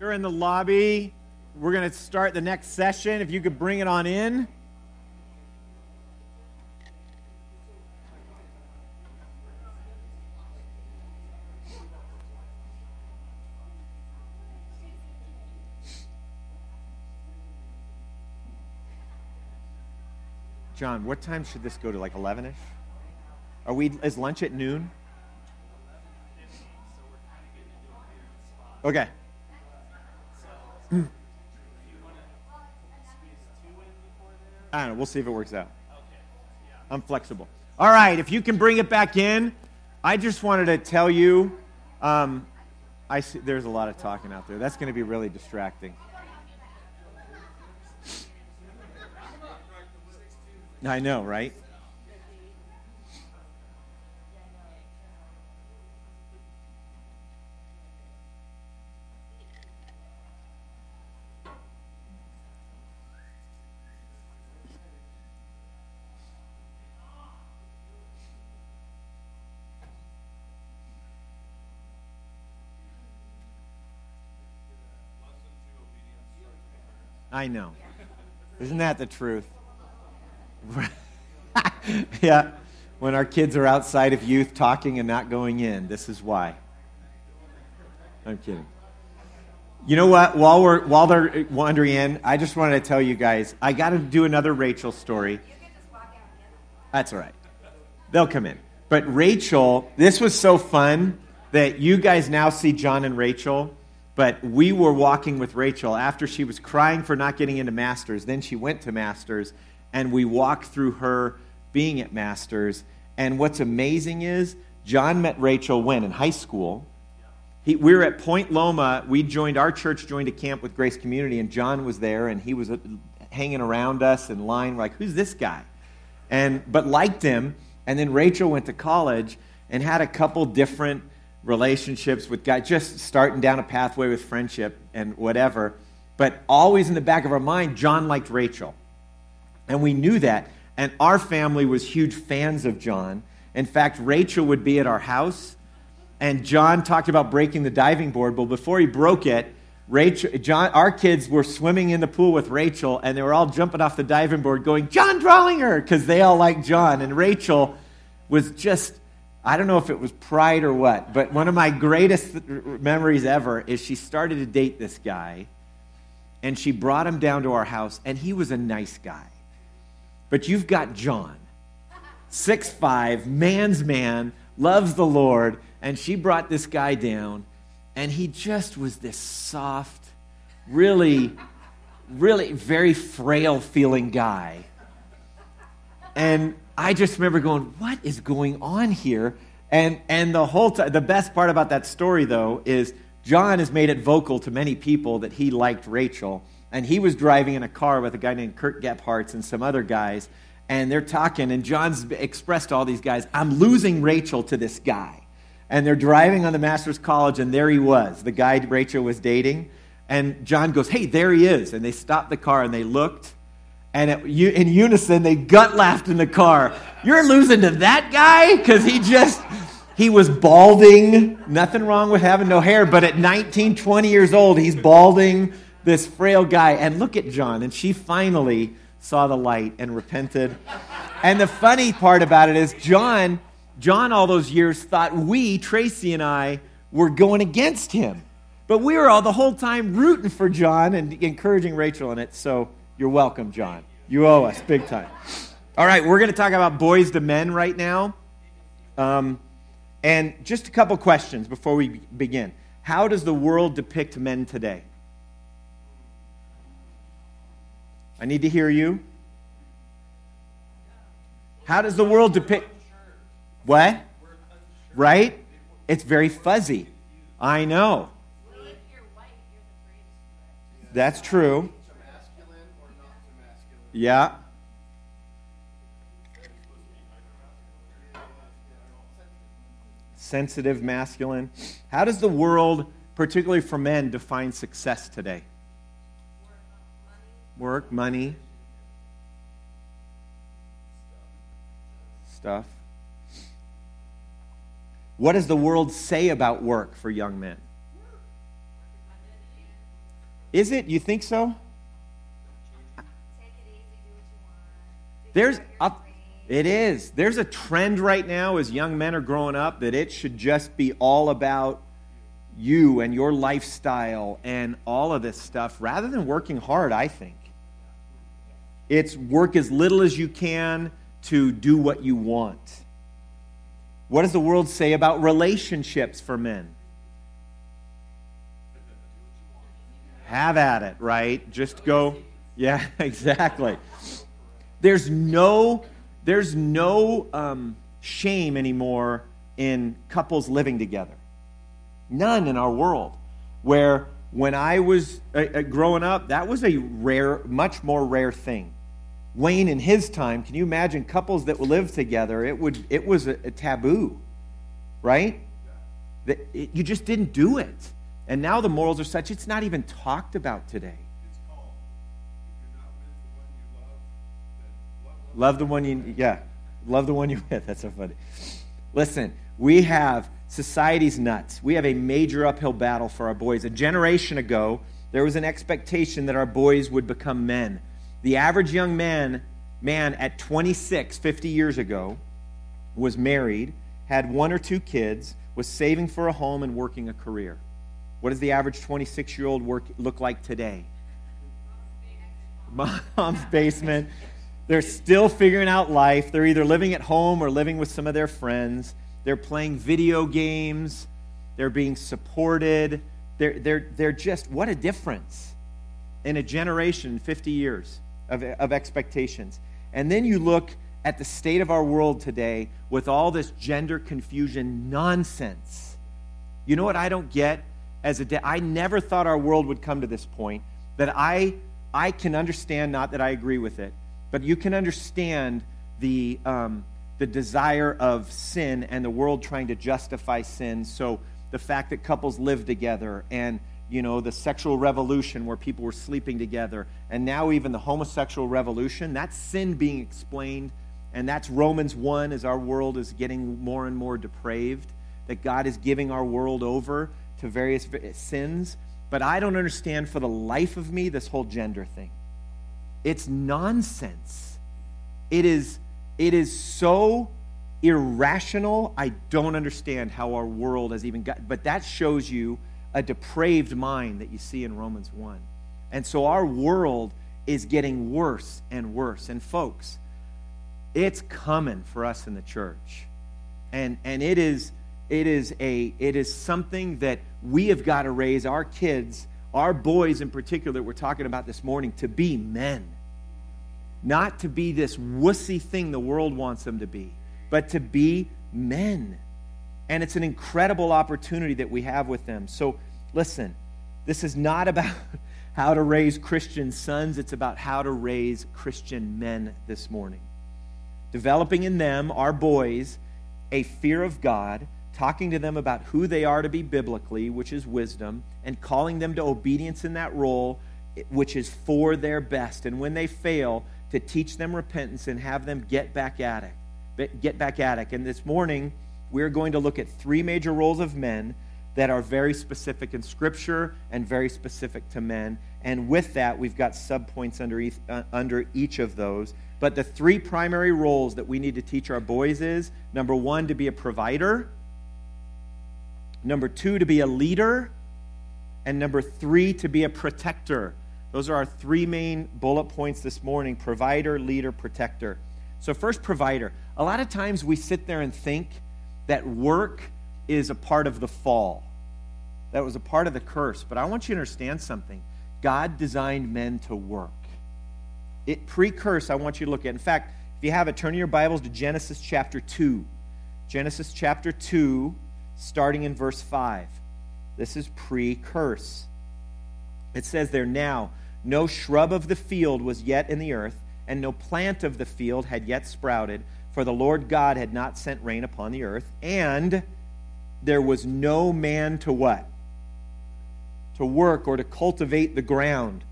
You're in the lobby. We're going to start the next session. If you could bring it on in. John, what time should this go to? Like 11 ish? Are we, is lunch at noon? Okay. I don't know. We'll see if it works out. I'm flexible. All right. If you can bring it back in, I just wanted to tell you um, I see, there's a lot of talking out there. That's going to be really distracting. I know, right? I know. Isn't that the truth? yeah. When our kids are outside of youth talking and not going in, this is why. I'm kidding. You know what? While we're while they're wandering in, I just wanted to tell you guys, I got to do another Rachel story. That's all right. They'll come in. But Rachel, this was so fun that you guys now see John and Rachel but we were walking with Rachel after she was crying for not getting into Masters. Then she went to Masters, and we walked through her being at Masters. And what's amazing is John met Rachel when? In high school. He, we were at Point Loma. We joined, our church joined a camp with Grace Community, and John was there, and he was uh, hanging around us in line, like, who's this guy? And, but liked him. And then Rachel went to college and had a couple different relationships with guys, just starting down a pathway with friendship and whatever. But always in the back of our mind, John liked Rachel. And we knew that. And our family was huge fans of John. In fact, Rachel would be at our house, and John talked about breaking the diving board. But before he broke it, Rachel, John, our kids were swimming in the pool with Rachel, and they were all jumping off the diving board going, John Drawlinger, because they all liked John. And Rachel was just I don't know if it was pride or what, but one of my greatest memories ever is she started to date this guy, and she brought him down to our house, and he was a nice guy. But you've got John, six five, man's man, loves the Lord, and she brought this guy down, and he just was this soft, really, really very frail feeling guy. And I just remember going, what is going on here? And, and the whole time, the best part about that story, though, is John has made it vocal to many people that he liked Rachel. And he was driving in a car with a guy named Kurt Gephardt and some other guys. And they're talking, and John's expressed to all these guys, I'm losing Rachel to this guy. And they're driving on the Master's College, and there he was, the guy Rachel was dating. And John goes, Hey, there he is. And they stopped the car and they looked, and it, you, in unison, they gut laughed in the car. You're losing to that guy? Because he just, he was balding. Nothing wrong with having no hair, but at 19, 20 years old, he's balding, this frail guy. And look at John. And she finally saw the light and repented. And the funny part about it is, John, John, all those years, thought we, Tracy and I, were going against him. But we were all the whole time rooting for John and encouraging Rachel in it. So, you're welcome, John. You owe us big time. All right, we're going to talk about boys to men right now. Um, and just a couple questions before we begin. How does the world depict men today? I need to hear you. How does the world depict. What? Right? It's very fuzzy. I know. That's true. Yeah. Sensitive, masculine. How does the world, particularly for men, define success today? Work, money, stuff. What does the world say about work for young men? Is it? You think so? Take it easy, do what you want. There's dreams. It is. There's a trend right now as young men are growing up that it should just be all about you and your lifestyle and all of this stuff rather than working hard, I think. It's work as little as you can to do what you want. What does the world say about relationships for men? Have at it, right? Just go. Yeah, exactly. There's no, there's no um, shame anymore in couples living together. None in our world. Where when I was uh, uh, growing up, that was a rare, much more rare thing. Wayne, in his time, can you imagine couples that lived together? It would, it was a, a taboo, right? That it, you just didn't do it. And now the morals are such it's not even talked about today. It's called. If you're not with the one you love, then love, Love the one you, yeah. Love the one you with. That's so funny. Listen, we have society's nuts. We have a major uphill battle for our boys. A generation ago, there was an expectation that our boys would become men. The average young man, man at 26, 50 years ago, was married, had one or two kids, was saving for a home and working a career. What does the average 26 year old work look like today? mom's basement. They're still figuring out life. They're either living at home or living with some of their friends. They're playing video games. They're being supported. They're, they're, they're just, what a difference in a generation, 50 years of, of expectations. And then you look at the state of our world today with all this gender confusion nonsense. You know what I don't get as a da- I never thought our world would come to this point that I I can understand not that I agree with it, but you can understand the um, the desire of sin and the world trying to justify sin. So the fact that couples live together and you know the sexual revolution where people were sleeping together and now even the homosexual revolution that's sin being explained and that's Romans 1 as our world is getting more and more depraved that God is giving our world over to various sins. But I don't understand for the life of me this whole gender thing. It's nonsense. It is, it is so irrational. I don't understand how our world has even got, but that shows you a depraved mind that you see in Romans 1. And so our world is getting worse and worse. And folks, it's coming for us in the church. And, and it is it is a it is something that we have got to raise our kids our boys in particular we're talking about this morning to be men. Not to be this wussy thing the world wants them to be but to be men. And it's an incredible opportunity that we have with them. So listen this is not about how to raise christian sons. It's about how to raise christian men this morning. Developing in them our boys a fear of god talking to them about who they are to be biblically, which is wisdom, and calling them to obedience in that role, which is for their best. And when they fail, to teach them repentance and have them get back at it. Get back at it. And this morning, we're going to look at three major roles of men that are very specific in Scripture and very specific to men. And with that, we've got subpoints under uh, under each of those. But the three primary roles that we need to teach our boys is number one, to be a provider. Number two, to be a leader. And number three, to be a protector. Those are our three main bullet points this morning provider, leader, protector. So, first, provider. A lot of times we sit there and think that work is a part of the fall, that was a part of the curse. But I want you to understand something God designed men to work. It pre curse, I want you to look at. In fact, if you have it, turn your Bibles to Genesis chapter 2. Genesis chapter 2 starting in verse 5. This is pre curse. It says there, Now, no shrub of the field was yet in the earth, and no plant of the field had yet sprouted, for the Lord God had not sent rain upon the earth, and there was no man to what? To work or to cultivate the ground.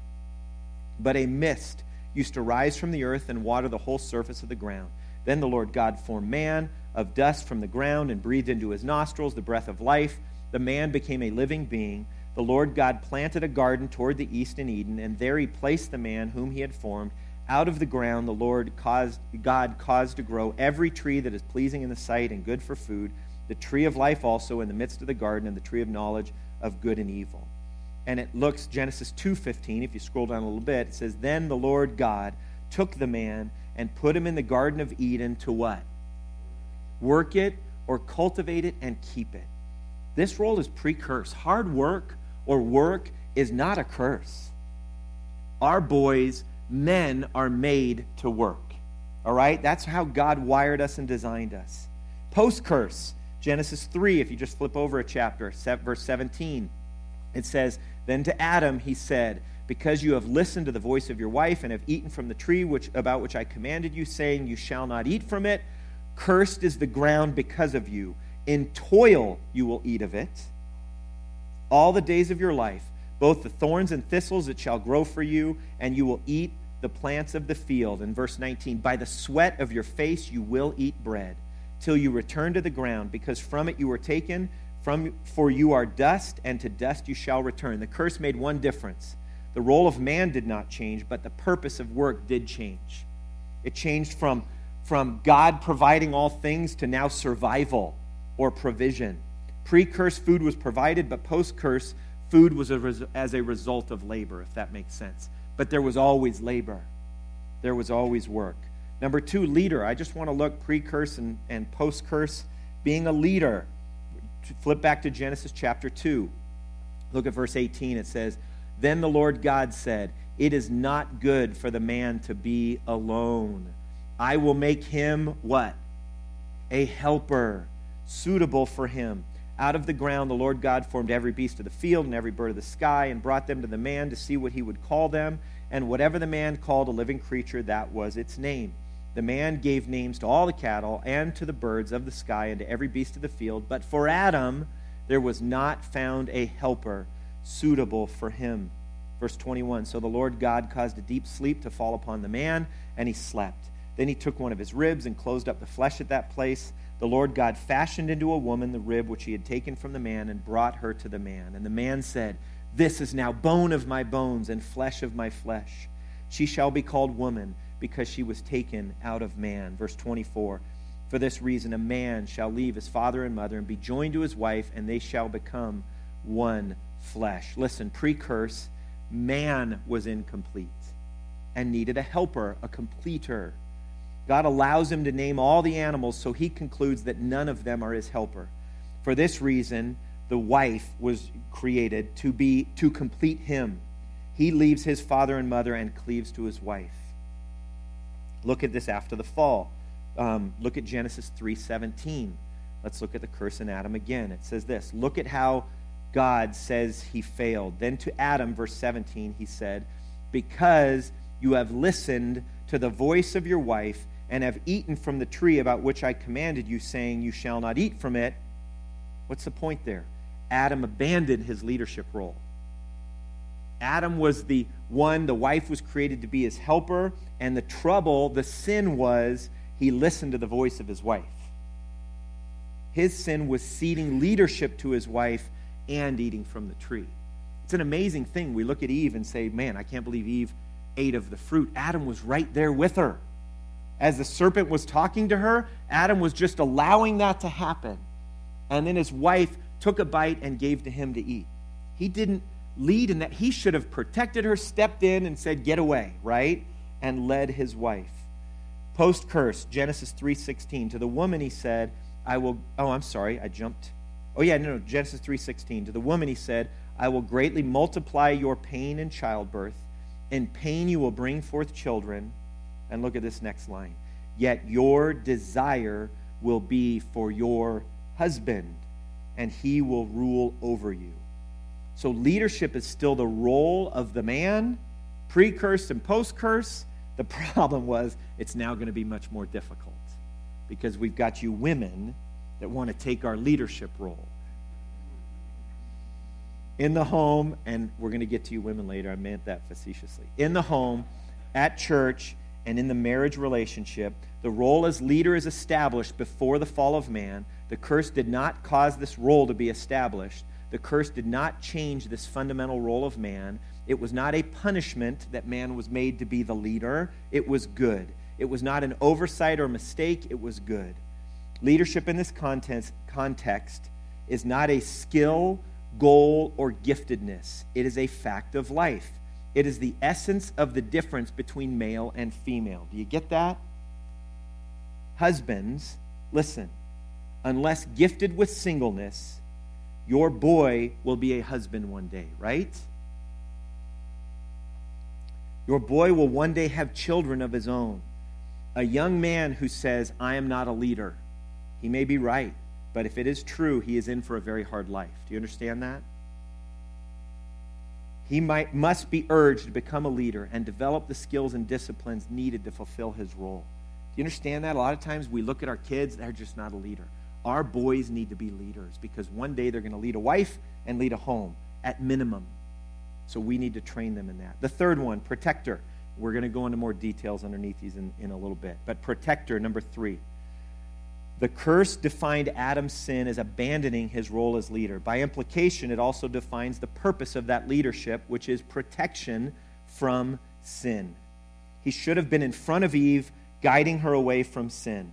But a mist used to rise from the earth and water the whole surface of the ground. Then the Lord God formed man of dust from the ground and breathed into his nostrils the breath of life. The man became a living being. the Lord God planted a garden toward the east in Eden, and there he placed the man whom he had formed. Out of the ground the Lord caused God caused to grow every tree that is pleasing in the sight and good for food, the tree of life also in the midst of the garden, and the tree of knowledge of good and evil. And it looks Genesis 2:15, if you scroll down a little bit, it says, Then the Lord God took the man and put him in the Garden of Eden to what? Work it or cultivate it and keep it. This role is pre curse. Hard work or work is not a curse. Our boys, men, are made to work. All right? That's how God wired us and designed us. Post curse, Genesis 3, if you just flip over a chapter, verse 17, it says, Then to Adam he said, because you have listened to the voice of your wife and have eaten from the tree which, about which I commanded you, saying, You shall not eat from it. Cursed is the ground because of you. In toil you will eat of it all the days of your life, both the thorns and thistles that shall grow for you, and you will eat the plants of the field. In verse 19, by the sweat of your face you will eat bread, till you return to the ground, because from it you were taken. From, for you are dust, and to dust you shall return. The curse made one difference the role of man did not change, but the purpose of work did change. It changed from, from God providing all things to now survival or provision. Pre curse food was provided, but post curse food was a res- as a result of labor, if that makes sense. But there was always labor, there was always work. Number two, leader. I just want to look pre curse and, and post curse. Being a leader. Flip back to Genesis chapter 2. Look at verse 18. It says, then the Lord God said, It is not good for the man to be alone. I will make him what? A helper suitable for him. Out of the ground, the Lord God formed every beast of the field and every bird of the sky and brought them to the man to see what he would call them. And whatever the man called a living creature, that was its name. The man gave names to all the cattle and to the birds of the sky and to every beast of the field. But for Adam, there was not found a helper suitable for him. Verse 21 So the Lord God caused a deep sleep to fall upon the man, and he slept. Then he took one of his ribs and closed up the flesh at that place. The Lord God fashioned into a woman the rib which he had taken from the man and brought her to the man. And the man said, This is now bone of my bones and flesh of my flesh. She shall be called woman because she was taken out of man. Verse 24 For this reason, a man shall leave his father and mother and be joined to his wife, and they shall become one flesh. Listen, pre curse, man was incomplete and needed a helper, a completer. God allows him to name all the animals, so he concludes that none of them are his helper. For this reason, the wife was created to be to complete him. He leaves his father and mother and cleaves to his wife. Look at this after the fall. Um, look at Genesis 3:17. Let's look at the curse in Adam again. It says this: Look at how God says he failed. Then to Adam, verse 17, he said, Because you have listened to the voice of your wife and have eaten from the tree about which I commanded you, saying, You shall not eat from it. What's the point there? Adam abandoned his leadership role. Adam was the one, the wife was created to be his helper, and the trouble, the sin was he listened to the voice of his wife. His sin was ceding leadership to his wife and eating from the tree. It's an amazing thing. We look at Eve and say, man, I can't believe Eve ate of the fruit. Adam was right there with her. As the serpent was talking to her, Adam was just allowing that to happen. And then his wife took a bite and gave to him to eat. He didn't lead in that. He should have protected her, stepped in, and said, Get away, right? And led his wife. Post curse, Genesis 3:16. To the woman he said, I will oh, I'm sorry, I jumped Oh yeah, no, no, Genesis 3:16. To the woman he said, "I will greatly multiply your pain in childbirth. In pain you will bring forth children." And look at this next line. Yet your desire will be for your husband, and he will rule over you. So leadership is still the role of the man, pre-curse and post-curse. The problem was it's now going to be much more difficult because we've got you women that want to take our leadership role. In the home, and we're going to get to you women later, I meant that facetiously. In the home, at church, and in the marriage relationship, the role as leader is established before the fall of man. The curse did not cause this role to be established, The curse did not change this fundamental role of man. It was not a punishment that man was made to be the leader, it was good. It was not an oversight or mistake, it was good. Leadership in this context, context is not a skill, goal, or giftedness, it is a fact of life. It is the essence of the difference between male and female. Do you get that? Husbands, listen, unless gifted with singleness, your boy will be a husband one day, right? Your boy will one day have children of his own. A young man who says, I am not a leader, he may be right, but if it is true, he is in for a very hard life. Do you understand that? He might, must be urged to become a leader and develop the skills and disciplines needed to fulfill his role. Do you understand that? A lot of times we look at our kids, they're just not a leader. Our boys need to be leaders because one day they're going to lead a wife and lead a home at minimum. So we need to train them in that. The third one, protector. We're going to go into more details underneath these in, in a little bit. But protector, number three. The curse defined Adam's sin as abandoning his role as leader. By implication, it also defines the purpose of that leadership, which is protection from sin. He should have been in front of Eve, guiding her away from sin.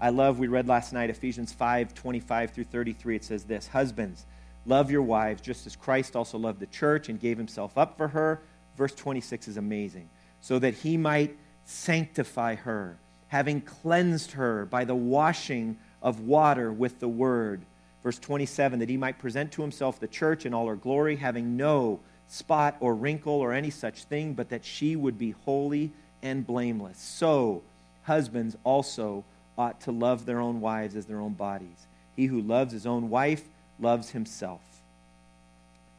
I love, we read last night, Ephesians 5 25 through 33. It says this Husbands, love your wives, just as Christ also loved the church and gave himself up for her. Verse 26 is amazing. So that he might sanctify her having cleansed her by the washing of water with the word. Verse 27 that he might present to himself the church in all her glory, having no spot or wrinkle or any such thing, but that she would be holy and blameless. So, husbands also ought to love their own wives as their own bodies. He who loves his own wife loves himself.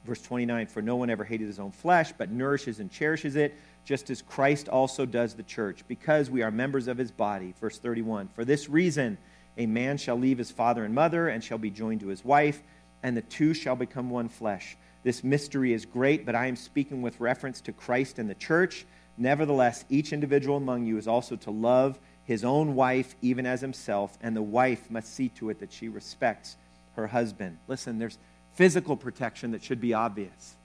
Verse 29 For no one ever hated his own flesh, but nourishes and cherishes it just as Christ also does the church, because we are members of his body. Verse 31 For this reason, a man shall leave his father and mother and shall be joined to his wife, and the two shall become one flesh. This mystery is great, but I am speaking with reference to Christ and the church. Nevertheless, each individual among you is also to love his own wife even as himself, and the wife must see to it that she respects her husband. Listen, there's physical protection that should be obvious.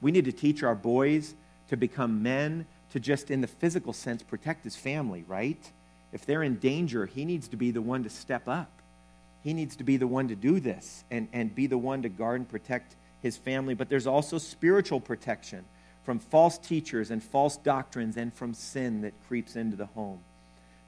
We need to teach our boys to become men, to just in the physical sense protect his family, right? If they're in danger, he needs to be the one to step up. He needs to be the one to do this and, and be the one to guard and protect his family. But there's also spiritual protection from false teachers and false doctrines and from sin that creeps into the home.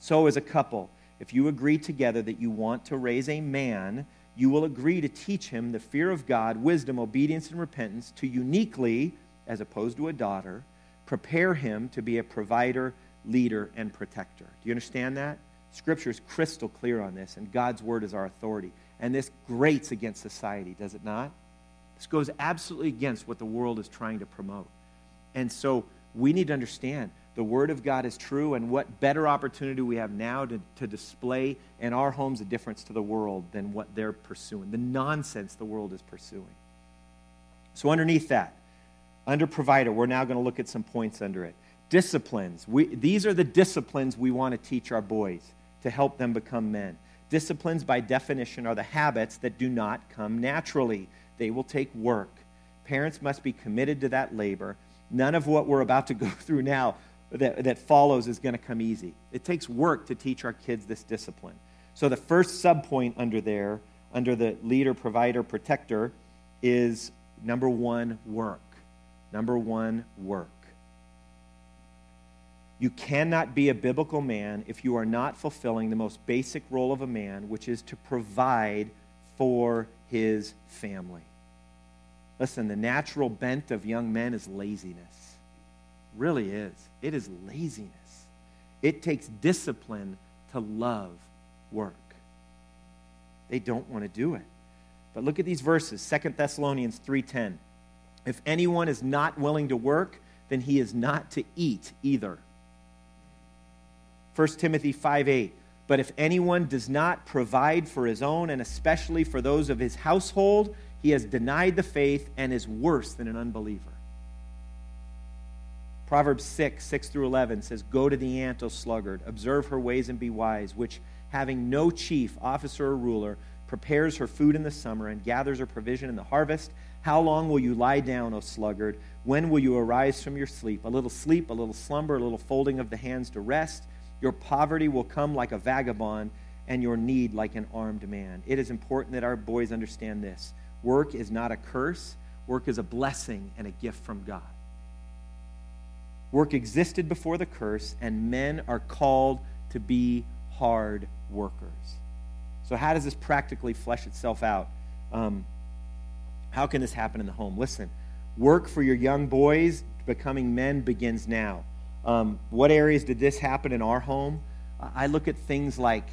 So, as a couple, if you agree together that you want to raise a man, you will agree to teach him the fear of God, wisdom, obedience, and repentance to uniquely, as opposed to a daughter, prepare him to be a provider, leader, and protector. Do you understand that? Scripture is crystal clear on this, and God's word is our authority. And this grates against society, does it not? This goes absolutely against what the world is trying to promote. And so we need to understand the Word of God is true, and what better opportunity we have now to, to display in our homes a difference to the world than what they're pursuing, the nonsense the world is pursuing. So, underneath that, under provider, we're now going to look at some points under it. Disciplines. We, these are the disciplines we want to teach our boys to help them become men. Disciplines, by definition, are the habits that do not come naturally, they will take work. Parents must be committed to that labor. None of what we're about to go through now that, that follows is going to come easy. It takes work to teach our kids this discipline. So, the first subpoint under there, under the leader, provider, protector, is number one, work. Number one, work. You cannot be a biblical man if you are not fulfilling the most basic role of a man, which is to provide for his family. Listen, the natural bent of young men is laziness. Really is. It is laziness. It takes discipline to love work. They don't want to do it. But look at these verses, 2 Thessalonians 3:10. If anyone is not willing to work, then he is not to eat either. 1 Timothy 5 8. But if anyone does not provide for his own, and especially for those of his household, he has denied the faith and is worse than an unbeliever. Proverbs 6, 6 through 11 says, Go to the ant, O sluggard, observe her ways and be wise, which, having no chief, officer, or ruler, prepares her food in the summer and gathers her provision in the harvest. How long will you lie down, O sluggard? When will you arise from your sleep? A little sleep, a little slumber, a little folding of the hands to rest. Your poverty will come like a vagabond, and your need like an armed man. It is important that our boys understand this. Work is not a curse, work is a blessing and a gift from God. Work existed before the curse, and men are called to be hard workers. So, how does this practically flesh itself out? Um, how can this happen in the home? Listen, work for your young boys becoming men begins now. Um, what areas did this happen in our home? I look at things like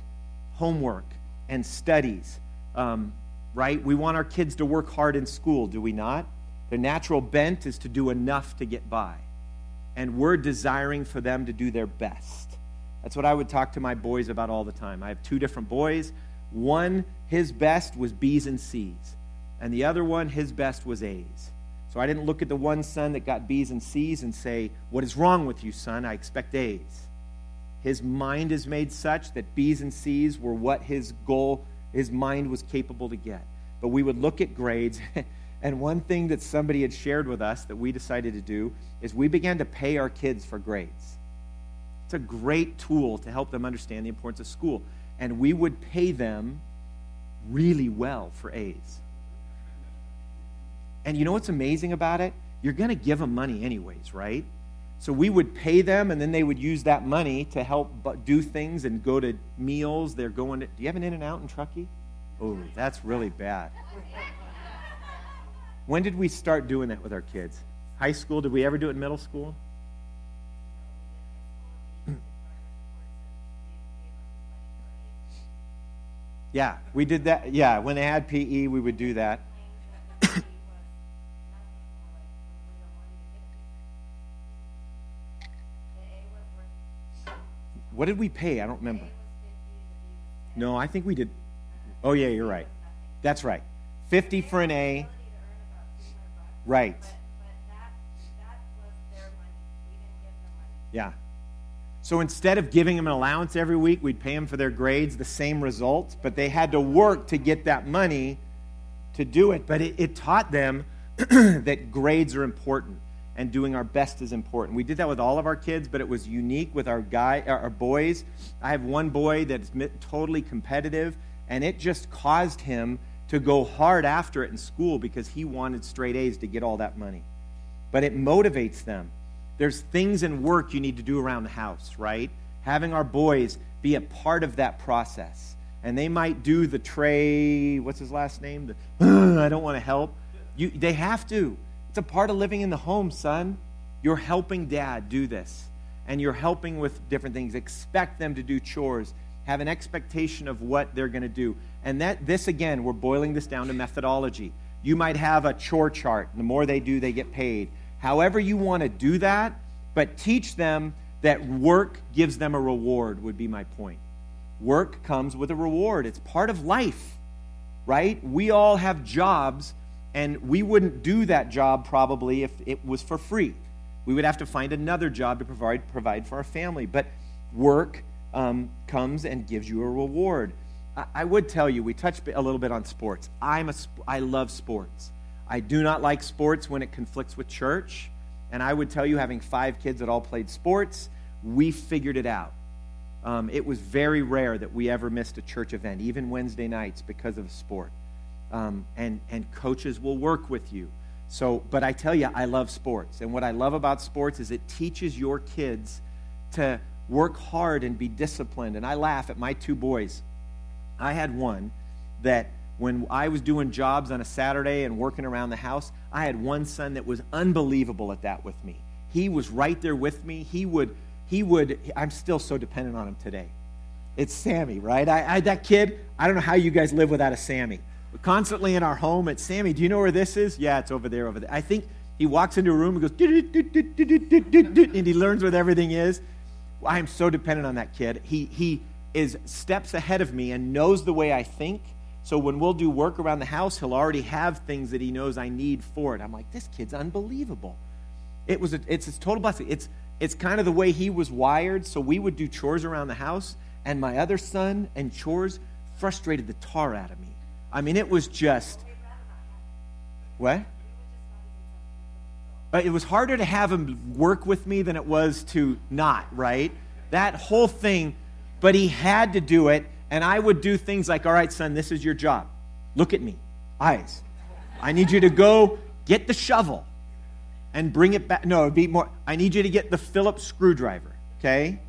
homework and studies, um, right? We want our kids to work hard in school, do we not? Their natural bent is to do enough to get by. And we're desiring for them to do their best. That's what I would talk to my boys about all the time. I have two different boys. One, his best was B's and C's, and the other one, his best was A's. So I didn't look at the one son that got B's and C's and say, What is wrong with you, son? I expect A's. His mind is made such that B's and C's were what his goal, his mind was capable to get. But we would look at grades, and one thing that somebody had shared with us that we decided to do is we began to pay our kids for grades. It's a great tool to help them understand the importance of school. And we would pay them really well for A's. And you know what's amazing about it? You're going to give them money anyways, right? So we would pay them, and then they would use that money to help do things and go to meals. They're going to. Do you have an In and Out in Truckee? Oh, that's really bad. When did we start doing that with our kids? High school? Did we ever do it in middle school? Yeah, we did that. Yeah, when they had PE, we would do that. What did we pay? I don't remember. No, I think we did. Oh, yeah, you're right. That's right. 50 for an A. Right. Yeah. So instead of giving them an allowance every week, we'd pay them for their grades, the same results, but they had to work to get that money to do it. But it, it taught them that grades are important and doing our best is important. We did that with all of our kids, but it was unique with our guy, our boys. I have one boy that's totally competitive, and it just caused him to go hard after it in school because he wanted straight A's to get all that money. But it motivates them. There's things in work you need to do around the house, right? Having our boys be a part of that process. And they might do the Trey, what's his last name? The, I don't want to help. You, they have to a part of living in the home, son. You're helping dad do this, and you're helping with different things. Expect them to do chores. Have an expectation of what they're going to do. And that this again, we're boiling this down to methodology. You might have a chore chart. The more they do, they get paid. However, you want to do that, but teach them that work gives them a reward, would be my point. Work comes with a reward, it's part of life, right? We all have jobs and we wouldn't do that job probably if it was for free. We would have to find another job to provide, provide for our family. But work um, comes and gives you a reward. I, I, would tell you, we touched a little bit on sports. I'm a, I love sports. I do not like sports when it conflicts with church. And I would tell you, having five kids that all played sports, we figured it out. Um, it was very rare that we ever missed a church event, even Wednesday nights, because of a sport um, and, and coaches will work with you. So, but I tell you, I love sports. And what I love about sports is it teaches your kids to work hard and be disciplined. And I laugh at my two boys. I had one that when I was doing jobs on a Saturday and working around the house, I had one son that was unbelievable at that with me. He was right there with me. He would, he would, I'm still so dependent on him today. It's Sammy, right? I, I that kid, I don't know how you guys live without a Sammy constantly in our home at Sammy, do you know where this is? Yeah, it's over there, over there. I think he walks into a room and goes, and he learns where everything is. I am so dependent on that kid. He, he is steps ahead of me and knows the way I think. So when we'll do work around the house, he'll already have things that he knows I need for it. I'm like, this kid's unbelievable. It was a, it's a total blessing. It's, it's kind of the way he was wired. So we would do chores around the house, and my other son and chores frustrated the tar out of me I mean, it was just. What? It was harder to have him work with me than it was to not, right? That whole thing, but he had to do it, and I would do things like, all right, son, this is your job. Look at me, eyes. I need you to go get the shovel and bring it back. No, it'd be more, I need you to get the Phillips screwdriver, okay?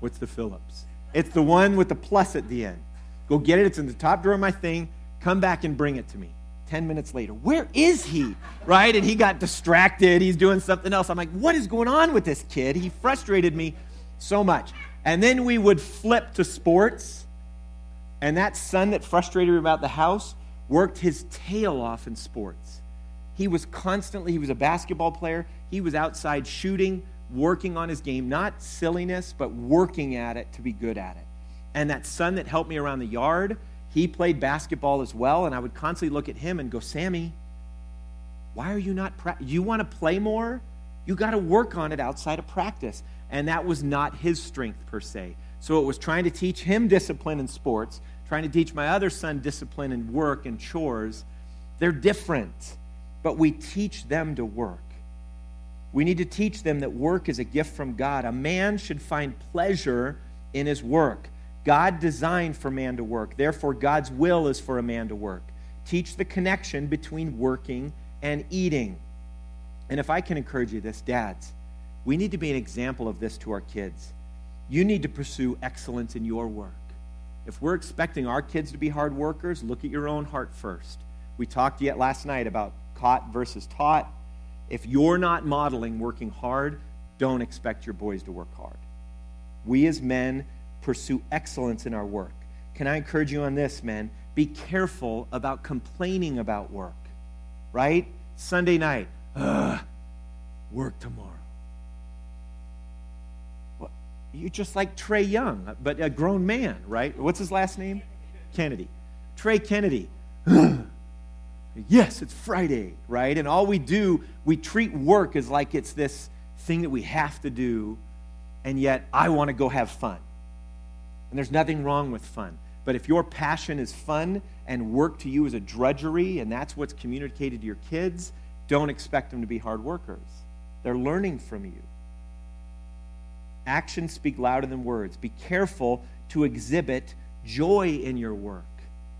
What's the Phillips? It's the one with the plus at the end. Go get it, it's in the top drawer of my thing. Come back and bring it to me. 10 minutes later, where is he? Right? And he got distracted. He's doing something else. I'm like, what is going on with this kid? He frustrated me so much. And then we would flip to sports. And that son that frustrated me about the house worked his tail off in sports. He was constantly, he was a basketball player. He was outside shooting, working on his game, not silliness, but working at it to be good at it. And that son that helped me around the yard, he played basketball as well, and I would constantly look at him and go, Sammy, why are you not, you want to play more? You got to work on it outside of practice. And that was not his strength per se. So it was trying to teach him discipline in sports, trying to teach my other son discipline in work and chores. They're different, but we teach them to work. We need to teach them that work is a gift from God. A man should find pleasure in his work. God designed for man to work. Therefore, God's will is for a man to work. Teach the connection between working and eating. And if I can encourage you this, dads, we need to be an example of this to our kids. You need to pursue excellence in your work. If we're expecting our kids to be hard workers, look at your own heart first. We talked yet last night about caught versus taught. If you're not modeling working hard, don't expect your boys to work hard. We as men pursue excellence in our work. Can I encourage you on this, men? Be careful about complaining about work, right? Sunday night, Ugh, work tomorrow. Well, you're just like Trey Young, but a grown man, right? What's his last name? Kennedy. Trey Kennedy. yes, it's Friday, right? And all we do, we treat work as like it's this thing that we have to do, and yet I want to go have fun. And there's nothing wrong with fun. But if your passion is fun and work to you is a drudgery and that's what's communicated to your kids, don't expect them to be hard workers. They're learning from you. Actions speak louder than words. Be careful to exhibit joy in your work.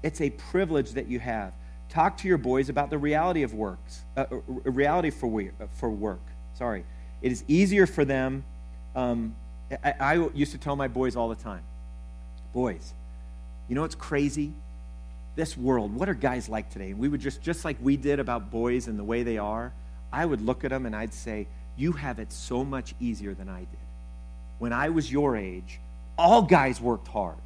It's a privilege that you have. Talk to your boys about the reality of works, uh, reality for, we, uh, for work. Sorry. It is easier for them. Um, I, I used to tell my boys all the time Boys, you know what's crazy? This world, what are guys like today? And we would just, just like we did about boys and the way they are, I would look at them and I'd say, You have it so much easier than I did. When I was your age, all guys worked hard.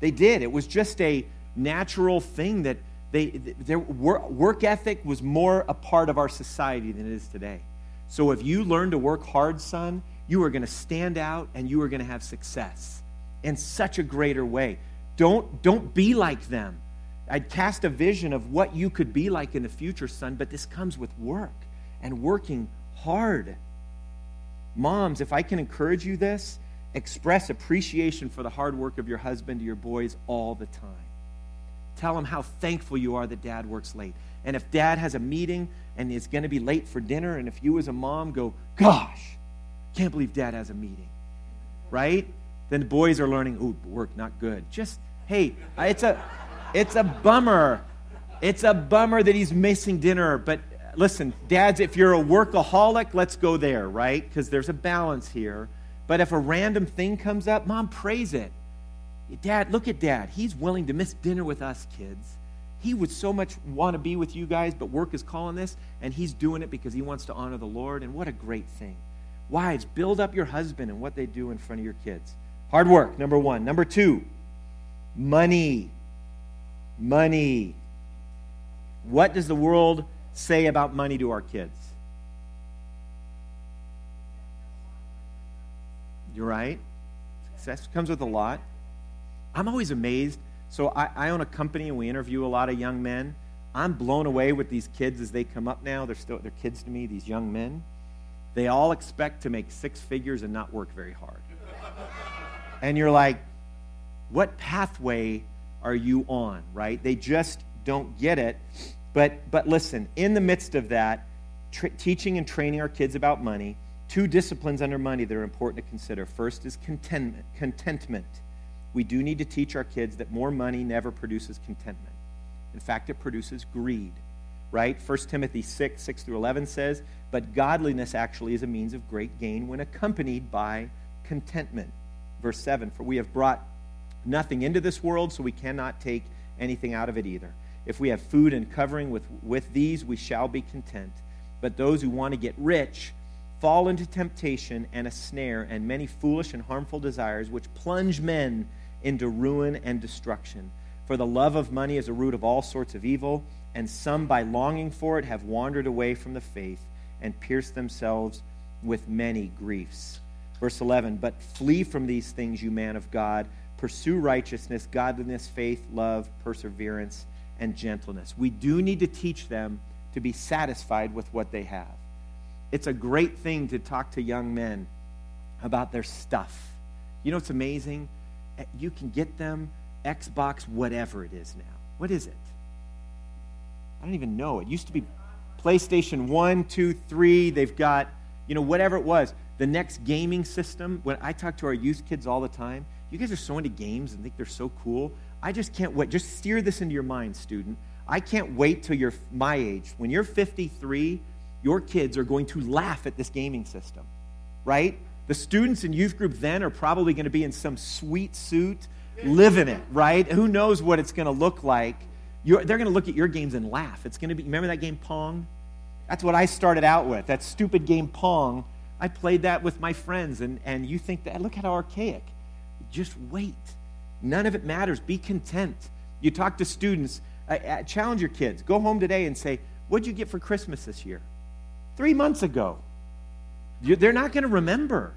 They did. It was just a natural thing that they, their work ethic was more a part of our society than it is today. So if you learn to work hard, son, you are going to stand out and you are going to have success in such a greater way. Don't, don't be like them. I'd cast a vision of what you could be like in the future, son, but this comes with work and working hard. Moms, if I can encourage you this, express appreciation for the hard work of your husband to your boys all the time. Tell them how thankful you are that dad works late. And if dad has a meeting and is going to be late for dinner, and if you as a mom go, gosh, can't believe dad has a meeting, right? Then the boys are learning, ooh, work not good. Just, hey, it's a, it's a bummer. It's a bummer that he's missing dinner. But uh, listen, dads, if you're a workaholic, let's go there, right? Because there's a balance here. But if a random thing comes up, mom, praise it. Dad, look at dad. He's willing to miss dinner with us kids. He would so much want to be with you guys, but work is calling this, and he's doing it because he wants to honor the Lord. And what a great thing. Wives, build up your husband and what they do in front of your kids. Hard work, number one. Number two, money. Money. What does the world say about money to our kids? You're right. Success comes with a lot. I'm always amazed. So I, I, own a company and we interview a lot of young men. I'm blown away with these kids as they come up now. They're still they're kids to me, these young men. They all expect to make six figures and not work very hard and you're like, what pathway are you on, right? They just don't get it. But, but listen, in the midst of that, teaching and training our kids about money, two disciplines under money that are important to consider. First is contentment. contentment. We do need to teach our kids that more money never produces contentment. In fact, it produces greed, right? 1 Timothy 6, 6 through 11 says, But godliness actually is a means of great gain when accompanied by contentment. Verse 7, For we have brought nothing into this world, so we cannot take anything out of it either. If we have food and covering with, with these, we shall be content. But those who want to get rich fall into temptation and a snare and many foolish and harmful desires, which plunge men into ruin and destruction. For the love of money is a root of all sorts of evil, and some, by longing for it, have wandered away from the faith and pierced themselves with many griefs. Verse 11 But flee from these things, you man of God. Pursue righteousness, godliness, faith, love, perseverance and gentleness. We do need to teach them to be satisfied with what they have. It's a great thing to talk to young men about their stuff. You know, it's amazing. Eh, you can get them Xbox, whatever it is now. What is it? I don't even know. It used to be PlayStation 1, 2, 3. They've got, you know, whatever it was. The next gaming system, when I talk to our youth kids all the time, you guys are so into games and think they're so cool. I just can't wait. Just steer this into your mind, student. I can't wait till you're my age. When you're 53, your kids are going to laugh at this gaming system, right? The students in youth group then are probably going to be in some sweet suit, living it, right? Who knows what it's going to look like? You're, they're going to look at your games and laugh. It's going to be, remember that game Pong? That's what I started out with, that stupid game Pong. I played that with my friends, and, and you think that, look how archaic. Just wait. None of it matters. Be content. You talk to students, uh, uh, challenge your kids. Go home today and say, What'd you get for Christmas this year? Three months ago. You, they're not going to remember,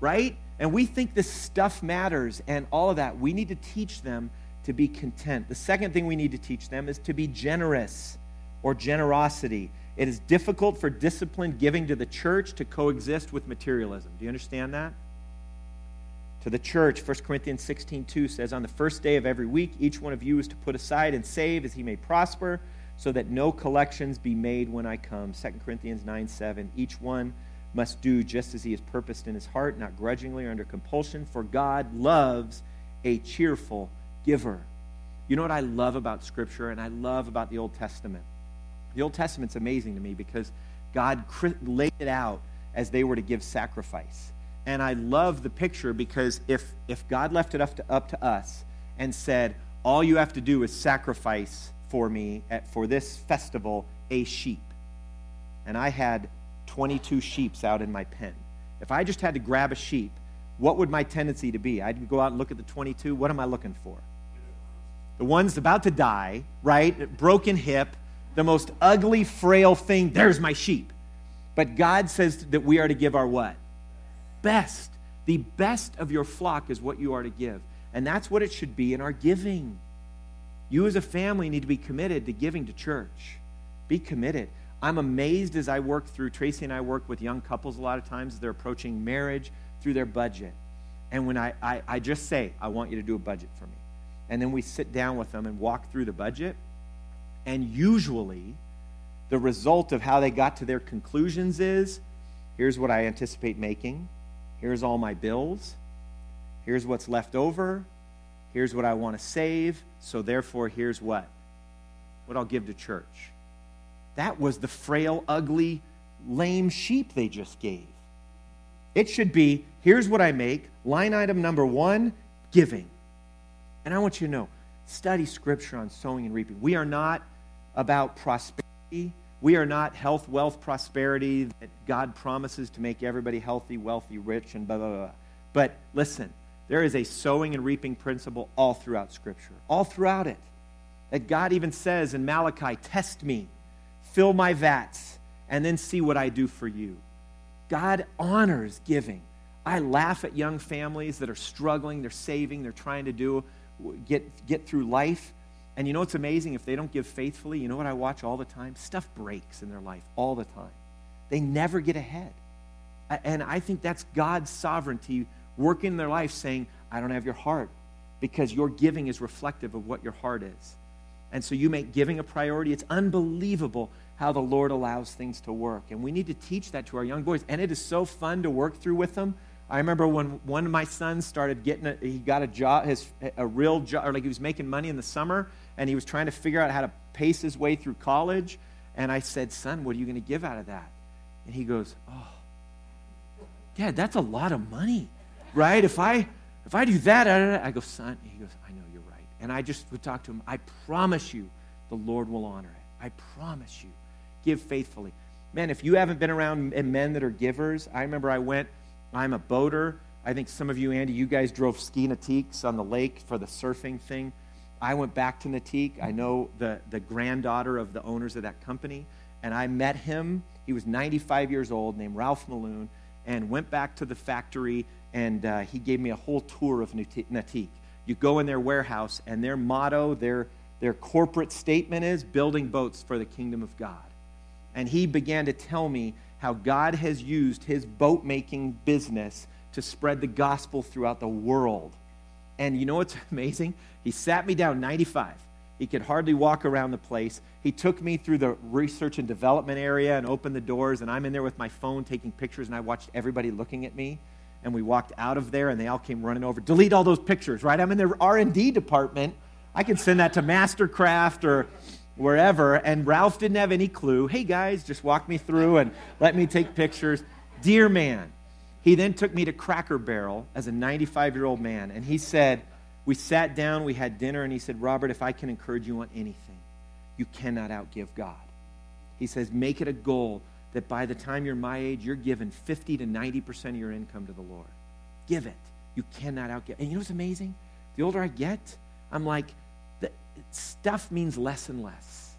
right? And we think this stuff matters and all of that. We need to teach them to be content. The second thing we need to teach them is to be generous or generosity. It is difficult for disciplined giving to the church to coexist with materialism. Do you understand that? to the church, 1 Corinthians 16 2 says, On the first day of every week, each one of you is to put aside and save as he may prosper, so that no collections be made when I come. 2 Corinthians 9 7. Each one must do just as he has purposed in his heart, not grudgingly or under compulsion, for God loves a cheerful giver. You know what I love about Scripture and I love about the Old Testament? The Old Testament's amazing to me because God laid it out as they were to give sacrifice. And I love the picture because if, if God left it up to, up to us and said, all you have to do is sacrifice for me at, for this festival a sheep, and I had 22 sheeps out in my pen. If I just had to grab a sheep, what would my tendency to be? I'd go out and look at the 22. What am I looking for? The one's about to die, right? Broken hip, the most ugly, frail thing. There's my sheep. But God says that we are to give our what? best. The best of your flock is what you are to give. And that's what it should be in our giving. You as a family need to be committed to giving to church. Be committed. I'm amazed as I work through, Tracy and I work with young couples a lot of times they're approaching marriage through their budget. And when I, I, I just say, I want you to do a budget for me. And then we sit down with them and walk through the budget. And usually, the result of how they got to their conclusions is here's what I anticipate making, Here's all my bills. Here's what's left over. Here's what I want to save. So, therefore, here's what? What I'll give to church. That was the frail, ugly, lame sheep they just gave. It should be here's what I make. Line item number one giving. And I want you to know study scripture on sowing and reaping. We are not about prosperity we are not health, wealth, prosperity that God promises to make everybody healthy, wealthy, rich, and blah, blah, blah. But listen, there is a sowing and reaping principle all throughout Scripture, all throughout it. That God even says in Malachi, Test me, fill my vats, and then see what I do for you. God honors giving. I laugh at young families that are struggling, they're saving, they're trying to do get, get through life and you know what's amazing? If they don't give faithfully, you know what I watch all the time? Stuff breaks in their life all the time. They never get ahead. And I think that's God's sovereignty working in their life saying, I don't have your heart because your giving is reflective of what your heart is. And so you make giving a priority. It's unbelievable how the Lord allows things to work. And we need to teach that to our young boys. And it is so fun to work through with them. I remember when one of my sons started getting a, he got a job, his, a real job, or like he was making money in the summer, and he was trying to figure out how to pace his way through college. And I said, Son, what are you going to give out of that? And he goes, Oh, Dad, that's a lot of money, right? If I if I do that, I, I go, Son, he goes, I know you're right. And I just would talk to him, I promise you the Lord will honor it. I promise you. Give faithfully. Man, if you haven't been around men that are givers, I remember I went, I'm a boater. I think some of you, Andy, you guys drove ski Nautiques on the lake for the surfing thing. I went back to Nautique. I know the, the granddaughter of the owners of that company, and I met him. He was 95 years old, named Ralph Meloon, and went back to the factory, and uh, he gave me a whole tour of Nautique. You go in their warehouse, and their motto, their, their corporate statement is building boats for the kingdom of God. And he began to tell me how God has used his boat making business to spread the gospel throughout the world. And you know what's amazing? He sat me down 95. He could hardly walk around the place. He took me through the research and development area and opened the doors, and I'm in there with my phone taking pictures, and I watched everybody looking at me. And we walked out of there, and they all came running over. Delete all those pictures, right? I'm in the R&D department. I can send that to Mastercraft or wherever. And Ralph didn't have any clue. Hey, guys, just walk me through and let me take pictures. Dear man. He then took me to Cracker Barrel as a 95 year old man, and he said, We sat down, we had dinner, and he said, Robert, if I can encourage you on anything, you cannot outgive God. He says, Make it a goal that by the time you're my age, you're giving 50 to 90% of your income to the Lord. Give it. You cannot outgive. And you know what's amazing? The older I get, I'm like, stuff means less and less.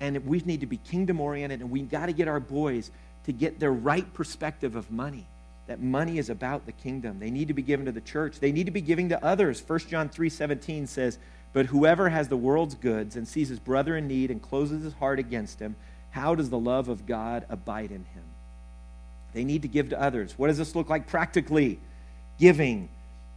And we need to be kingdom oriented, and we've got to get our boys to get their right perspective of money that money is about the kingdom. They need to be given to the church. They need to be giving to others. 1 John 3:17 says, "But whoever has the world's goods and sees his brother in need and closes his heart against him, how does the love of God abide in him?" They need to give to others. What does this look like practically? Giving.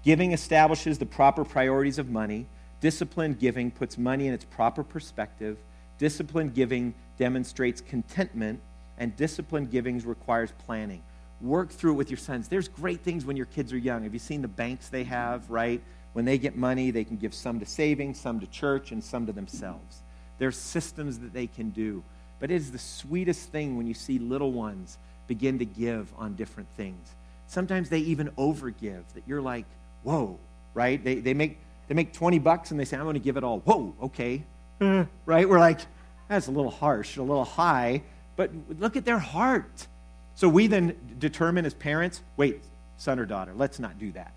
Giving establishes the proper priorities of money. Disciplined giving puts money in its proper perspective. Disciplined giving demonstrates contentment, and disciplined giving requires planning work through it with your sons. There's great things when your kids are young. Have you seen the banks they have, right? When they get money, they can give some to savings, some to church, and some to themselves. There's systems that they can do. But it is the sweetest thing when you see little ones begin to give on different things. Sometimes they even overgive, that you're like, whoa, right? They, they, make, they make 20 bucks and they say, I'm going to give it all. Whoa, okay. Mm-hmm. right? We're like, that's a little harsh, a little high. But look at their heart so we then determine as parents wait, son or daughter, let's not do that.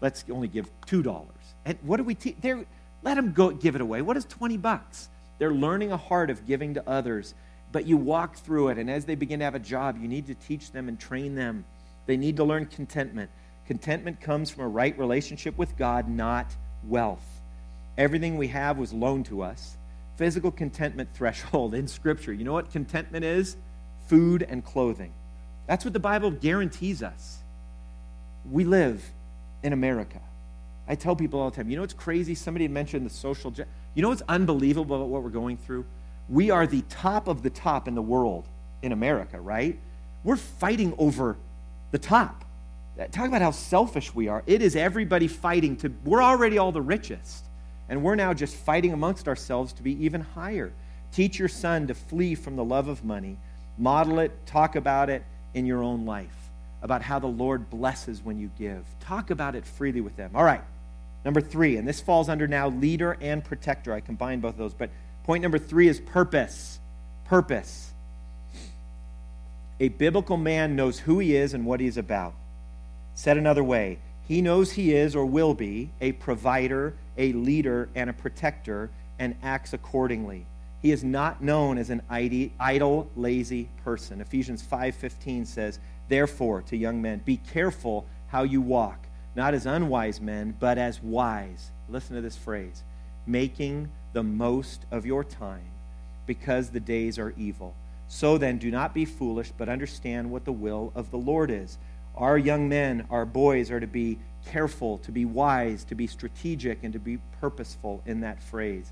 Let's only give $2. And what do we teach? Let them go give it away. What is 20 bucks? They're learning a heart of giving to others, but you walk through it. And as they begin to have a job, you need to teach them and train them. They need to learn contentment. Contentment comes from a right relationship with God, not wealth. Everything we have was loaned to us. Physical contentment threshold in Scripture. You know what contentment is? Food and clothing. That's what the Bible guarantees us. We live in America. I tell people all the time, you know what's crazy? Somebody mentioned the social. Ju- you know what's unbelievable about what we're going through? We are the top of the top in the world in America, right? We're fighting over the top. Uh, talk about how selfish we are. It is everybody fighting to, we're already all the richest. And we're now just fighting amongst ourselves to be even higher. Teach your son to flee from the love of money, model it, talk about it, in your own life about how the Lord blesses when you give. Talk about it freely with them. All right. Number three, and this falls under now leader and protector. I combine both of those. But point number three is purpose. Purpose. A biblical man knows who he is and what he is about. Said another way, he knows he is or will be a provider, a leader, and a protector, and acts accordingly. He is not known as an idle, lazy person. Ephesians 5:15 says, "Therefore, to young men, be careful how you walk, not as unwise men, but as wise." Listen to this phrase, making the most of your time, because the days are evil. So then, do not be foolish, but understand what the will of the Lord is. Our young men, our boys, are to be careful, to be wise, to be strategic, and to be purposeful in that phrase.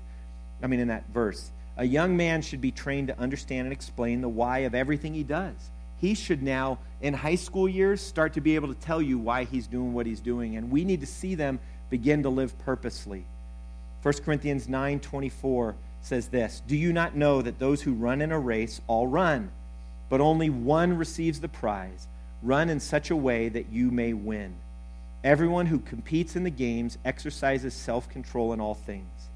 I mean, in that verse. A young man should be trained to understand and explain the why of everything he does. He should now, in high school years, start to be able to tell you why he's doing what he's doing. And we need to see them begin to live purposely. 1 Corinthians 9 24 says this Do you not know that those who run in a race all run, but only one receives the prize? Run in such a way that you may win. Everyone who competes in the games exercises self control in all things.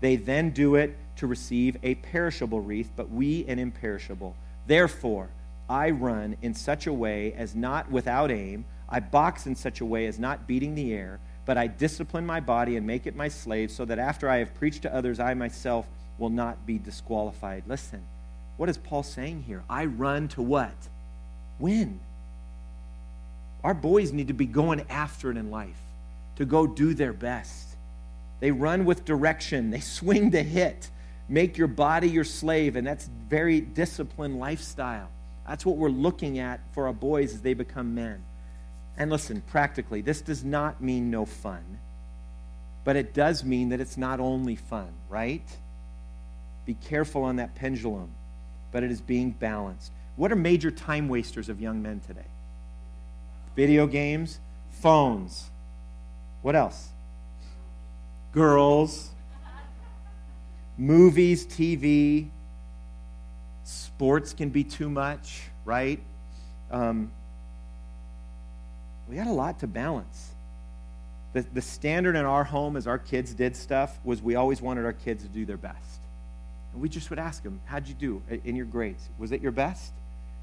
They then do it to receive a perishable wreath, but we an imperishable. Therefore, I run in such a way as not without aim. I box in such a way as not beating the air, but I discipline my body and make it my slave, so that after I have preached to others, I myself will not be disqualified. Listen, what is Paul saying here? I run to what? Win. Our boys need to be going after it in life, to go do their best. They run with direction, they swing to hit. Make your body your slave, and that's very disciplined lifestyle. That's what we're looking at for our boys as they become men. And listen, practically, this does not mean no fun, but it does mean that it's not only fun, right? Be careful on that pendulum, but it is being balanced. What are major time wasters of young men today? Video games, phones. What else? Girls, movies, TV, sports can be too much, right? Um, we got a lot to balance. The, the standard in our home as our kids did stuff was we always wanted our kids to do their best. And we just would ask them, How'd you do in your grades? Was it your best?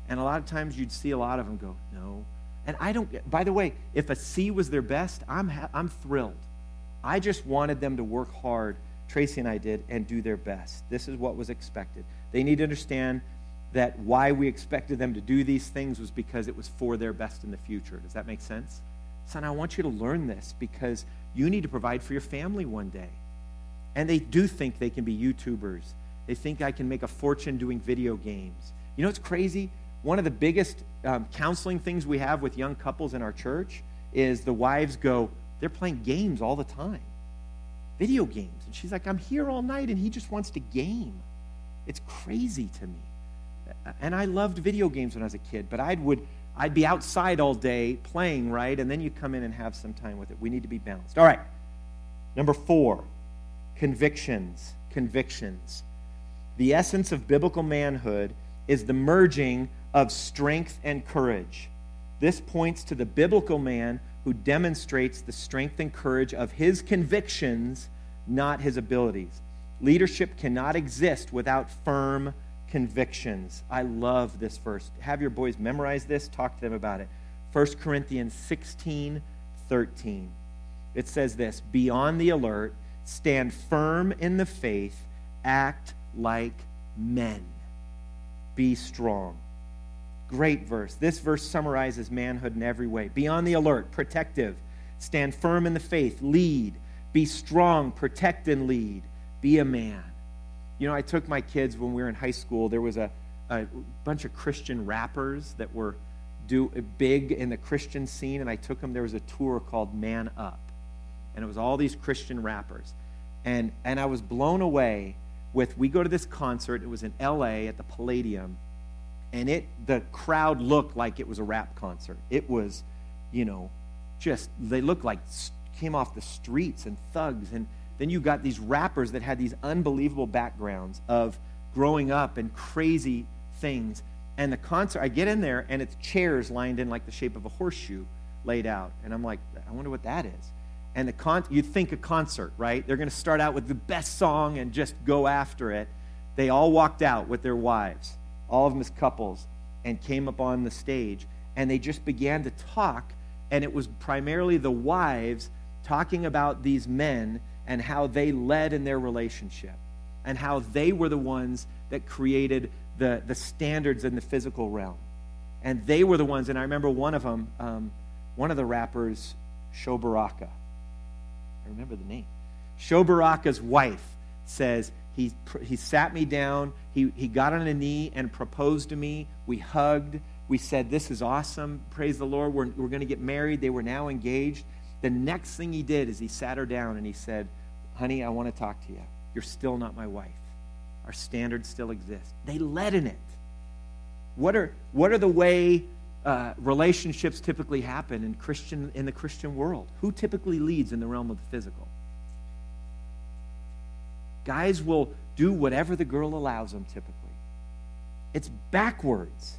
And a lot of times you'd see a lot of them go, No. And I don't, by the way, if a C was their best, I'm, I'm thrilled. I just wanted them to work hard, Tracy and I did, and do their best. This is what was expected. They need to understand that why we expected them to do these things was because it was for their best in the future. Does that make sense? Son, I want you to learn this because you need to provide for your family one day. And they do think they can be YouTubers. They think I can make a fortune doing video games. You know what's crazy? One of the biggest um, counseling things we have with young couples in our church is the wives go, they're playing games all the time, video games. And she's like, I'm here all night and he just wants to game. It's crazy to me. And I loved video games when I was a kid, but I'd, would, I'd be outside all day playing, right? And then you come in and have some time with it. We need to be balanced. All right. Number four, convictions. Convictions. The essence of biblical manhood is the merging of strength and courage. This points to the biblical man who demonstrates the strength and courage of his convictions, not his abilities. Leadership cannot exist without firm convictions. I love this verse. Have your boys memorize this, talk to them about it. 1 Corinthians 16 13. It says this Be on the alert, stand firm in the faith, act like men. Be strong. Great verse. This verse summarizes manhood in every way. Be on the alert, protective, stand firm in the faith, lead, be strong, protect and lead, be a man. You know, I took my kids when we were in high school. There was a, a bunch of Christian rappers that were do, big in the Christian scene, and I took them. There was a tour called Man Up, and it was all these Christian rappers. And, and I was blown away with, we go to this concert. It was in L.A. at the Palladium and it the crowd looked like it was a rap concert. It was, you know, just they looked like came off the streets and thugs and then you got these rappers that had these unbelievable backgrounds of growing up and crazy things. And the concert, I get in there and it's chairs lined in like the shape of a horseshoe laid out. And I'm like, I wonder what that is. And the con- you think a concert, right? They're going to start out with the best song and just go after it. They all walked out with their wives all of them as couples, and came up on the stage. And they just began to talk, and it was primarily the wives talking about these men and how they led in their relationship, and how they were the ones that created the, the standards in the physical realm. And they were the ones, and I remember one of them, um, one of the rappers, Sho Baraka. I remember the name. Sho Baraka's wife says, he, he sat me down. He, he got on a knee and proposed to me. We hugged. We said, This is awesome. Praise the Lord. We're, we're going to get married. They were now engaged. The next thing he did is he sat her down and he said, Honey, I want to talk to you. you're still not my wife. Our standards still exist. They led in it. What are, what are the way uh, relationships typically happen in, Christian, in the Christian world? Who typically leads in the realm of the physical? Guys will do whatever the girl allows them typically. It's backwards.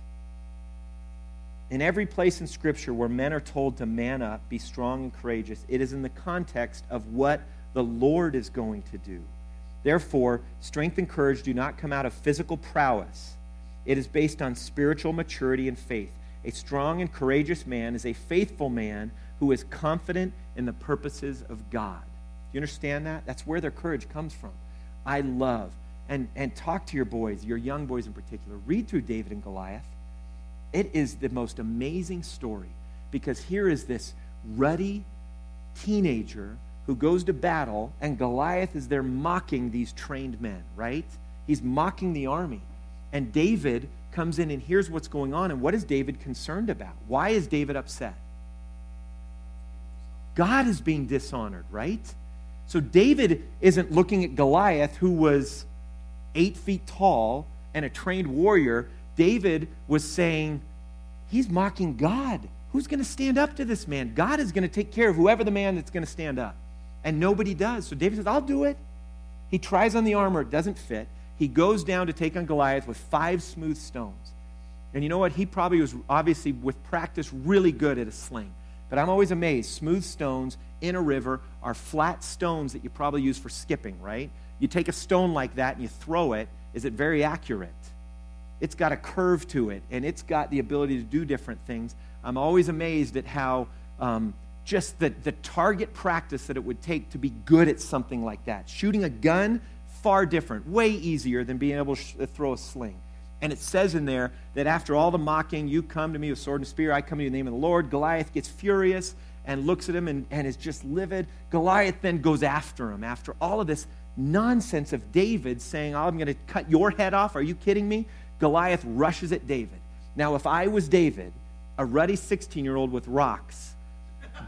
In every place in Scripture where men are told to man up, be strong and courageous, it is in the context of what the Lord is going to do. Therefore, strength and courage do not come out of physical prowess. It is based on spiritual maturity and faith. A strong and courageous man is a faithful man who is confident in the purposes of God. Do you understand that? That's where their courage comes from. I love. And, and talk to your boys, your young boys in particular. Read through David and Goliath. It is the most amazing story because here is this ruddy teenager who goes to battle, and Goliath is there mocking these trained men, right? He's mocking the army. And David comes in and hears what's going on. And what is David concerned about? Why is David upset? God is being dishonored, right? So David isn't looking at Goliath, who was eight feet tall and a trained warrior. David was saying, He's mocking God. Who's going to stand up to this man? God is going to take care of whoever the man that's going to stand up. And nobody does. So David says, I'll do it. He tries on the armor, it doesn't fit. He goes down to take on Goliath with five smooth stones. And you know what? He probably was obviously, with practice, really good at a sling. But I'm always amazed. Smooth stones in a river are flat stones that you probably use for skipping, right? You take a stone like that and you throw it. Is it very accurate? It's got a curve to it, and it's got the ability to do different things. I'm always amazed at how um, just the, the target practice that it would take to be good at something like that. Shooting a gun, far different, way easier than being able to sh- throw a sling. And it says in there that after all the mocking, you come to me with sword and spear, I come to you in the name of the Lord. Goliath gets furious and looks at him and, and is just livid. Goliath then goes after him. After all of this nonsense of David saying, oh, I'm going to cut your head off, are you kidding me? Goliath rushes at David. Now, if I was David, a ruddy 16 year old with rocks,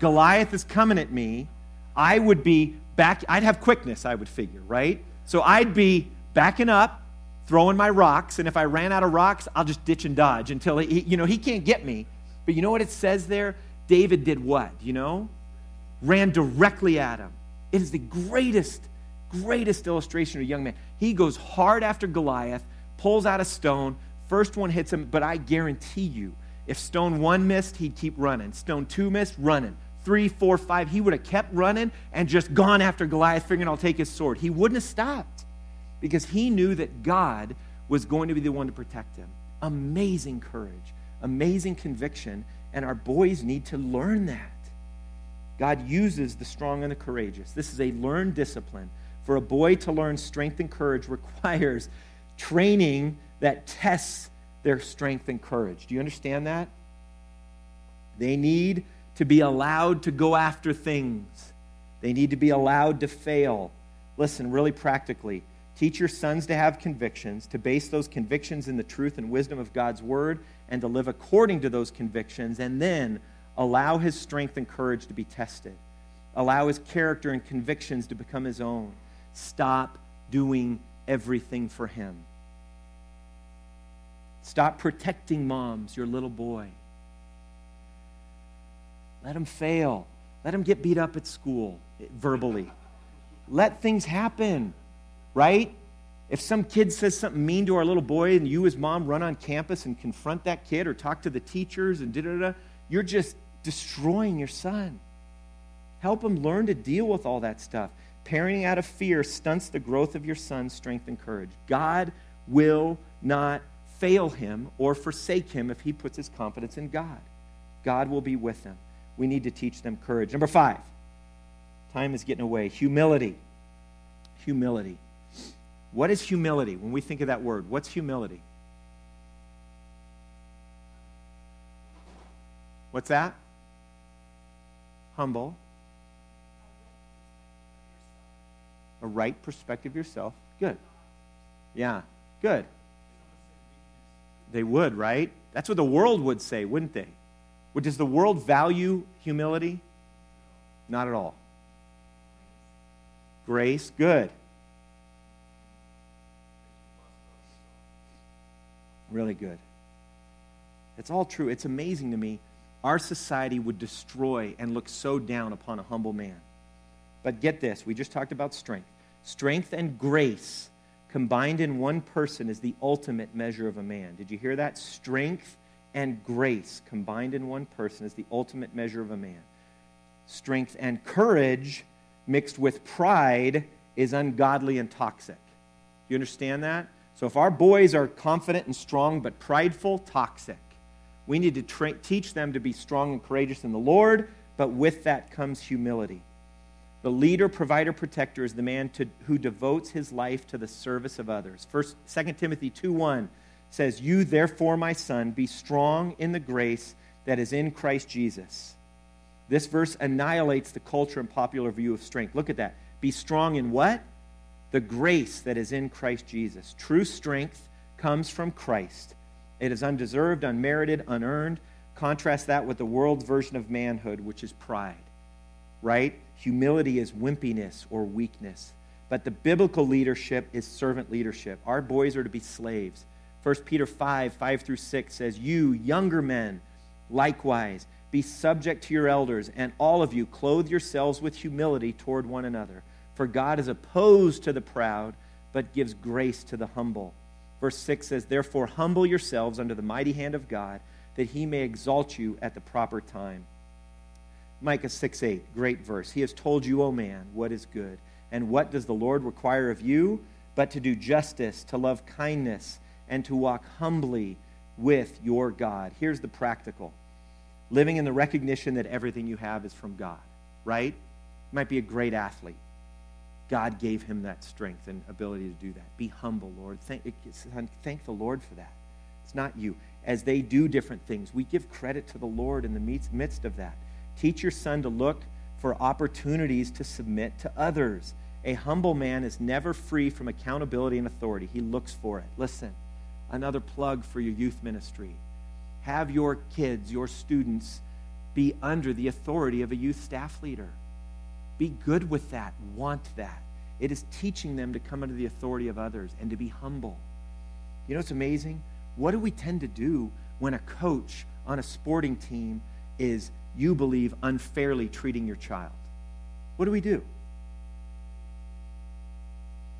Goliath is coming at me, I would be back, I'd have quickness, I would figure, right? So I'd be backing up, throwing my rocks, and if I ran out of rocks, I'll just ditch and dodge until he, you know, he can't get me. But you know what it says there? David did what, you know? Ran directly at him. It is the greatest, greatest illustration of a young man. He goes hard after Goliath pulls out a stone. First one hits him, but I guarantee you, if stone one missed, he'd keep running. Stone two missed, running. Three, four, five, he would have kept running and just gone after Goliath, figuring I'll take his sword. He wouldn't have stopped because he knew that God was going to be the one to protect him. Amazing courage, amazing conviction, and our boys need to learn that. God uses the strong and the courageous. This is a learned discipline. For a boy to learn strength and courage requires training that tests their strength and courage. Do you understand that? They need to be allowed to go after things, they need to be allowed to fail. Listen, really practically, teach your sons to have convictions, to base those convictions in the truth and wisdom of God's word, and to live according to those convictions, and then allow his strength and courage to be tested. Allow his character and convictions to become his own. Stop doing everything for him. Stop protecting moms, your little boy. Let him fail. Let him get beat up at school eh, verbally. Let things happen, right? If some kid says something mean to our little boy and you as mom run on campus and confront that kid or talk to the teachers and da da da, you're just destroying your son. Help him learn to deal with all that stuff. Parenting out of fear stunts the growth of your son's strength and courage. God will not fail him or forsake him if he puts his confidence in God. God will be with them. We need to teach them courage. Number five, time is getting away. Humility. Humility. What is humility? When we think of that word, what's humility? What's that? Humble. A right perspective yourself. Good. Yeah, good. They would, right? That's what the world would say, wouldn't they? But does the world value humility? Not at all. Grace, good. Really good. It's all true. It's amazing to me. Our society would destroy and look so down upon a humble man. But get this we just talked about strength. Strength and grace combined in one person is the ultimate measure of a man. Did you hear that? Strength and grace combined in one person is the ultimate measure of a man. Strength and courage mixed with pride is ungodly and toxic. Do You understand that? So if our boys are confident and strong but prideful, toxic. We need to tra- teach them to be strong and courageous in the Lord, but with that comes humility. The leader, provider, protector is the man to, who devotes his life to the service of others. First, 2 Timothy 2 1 says, You therefore, my son, be strong in the grace that is in Christ Jesus. This verse annihilates the culture and popular view of strength. Look at that. Be strong in what? The grace that is in Christ Jesus. True strength comes from Christ. It is undeserved, unmerited, unearned. Contrast that with the world's version of manhood, which is pride right? Humility is wimpiness or weakness. But the biblical leadership is servant leadership. Our boys are to be slaves. 1 Peter 5 5 through 6 says, You, younger men, likewise, be subject to your elders, and all of you clothe yourselves with humility toward one another. For God is opposed to the proud, but gives grace to the humble. Verse 6 says, Therefore, humble yourselves under the mighty hand of God, that he may exalt you at the proper time. Micah 6 8, great verse. He has told you, O man, what is good. And what does the Lord require of you? But to do justice, to love kindness, and to walk humbly with your God. Here's the practical living in the recognition that everything you have is from God, right? You might be a great athlete. God gave him that strength and ability to do that. Be humble, Lord. Thank, thank the Lord for that. It's not you. As they do different things, we give credit to the Lord in the midst of that. Teach your son to look for opportunities to submit to others. A humble man is never free from accountability and authority. He looks for it. Listen, another plug for your youth ministry. Have your kids, your students, be under the authority of a youth staff leader. Be good with that. Want that. It is teaching them to come under the authority of others and to be humble. You know what's amazing? What do we tend to do when a coach on a sporting team is you believe unfairly treating your child. What do we do?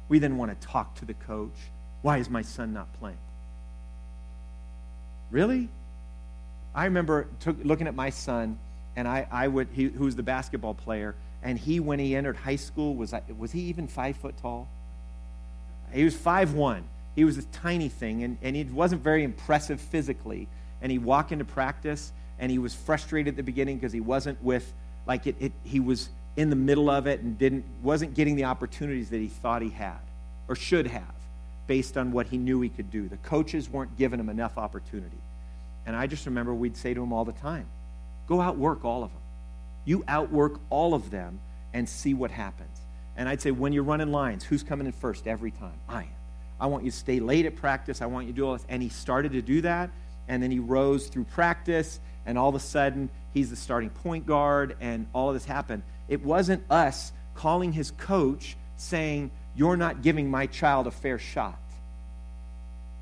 We then want to talk to the coach. Why is my son not playing? Really? I remember took, looking at my son, and I, I would, he, who was the basketball player, and he, when he entered high school, was, uh, was he even five foot tall? He was five one. He was a tiny thing, and, and he wasn't very impressive physically. And he'd walk into practice, and he was frustrated at the beginning because he wasn't with like it, it, he was in the middle of it and didn't wasn't getting the opportunities that he thought he had or should have based on what he knew he could do the coaches weren't giving him enough opportunity and i just remember we'd say to him all the time go out work all of them you outwork all of them and see what happens. And i'd say when you're running lines who's coming in first every time? I am. I want you to stay late at practice. I want you to do all this. And he started to do that. And then he rose through practice. And all of a sudden he's the starting point guard, and all of this happened. It wasn't us calling his coach saying, You're not giving my child a fair shot.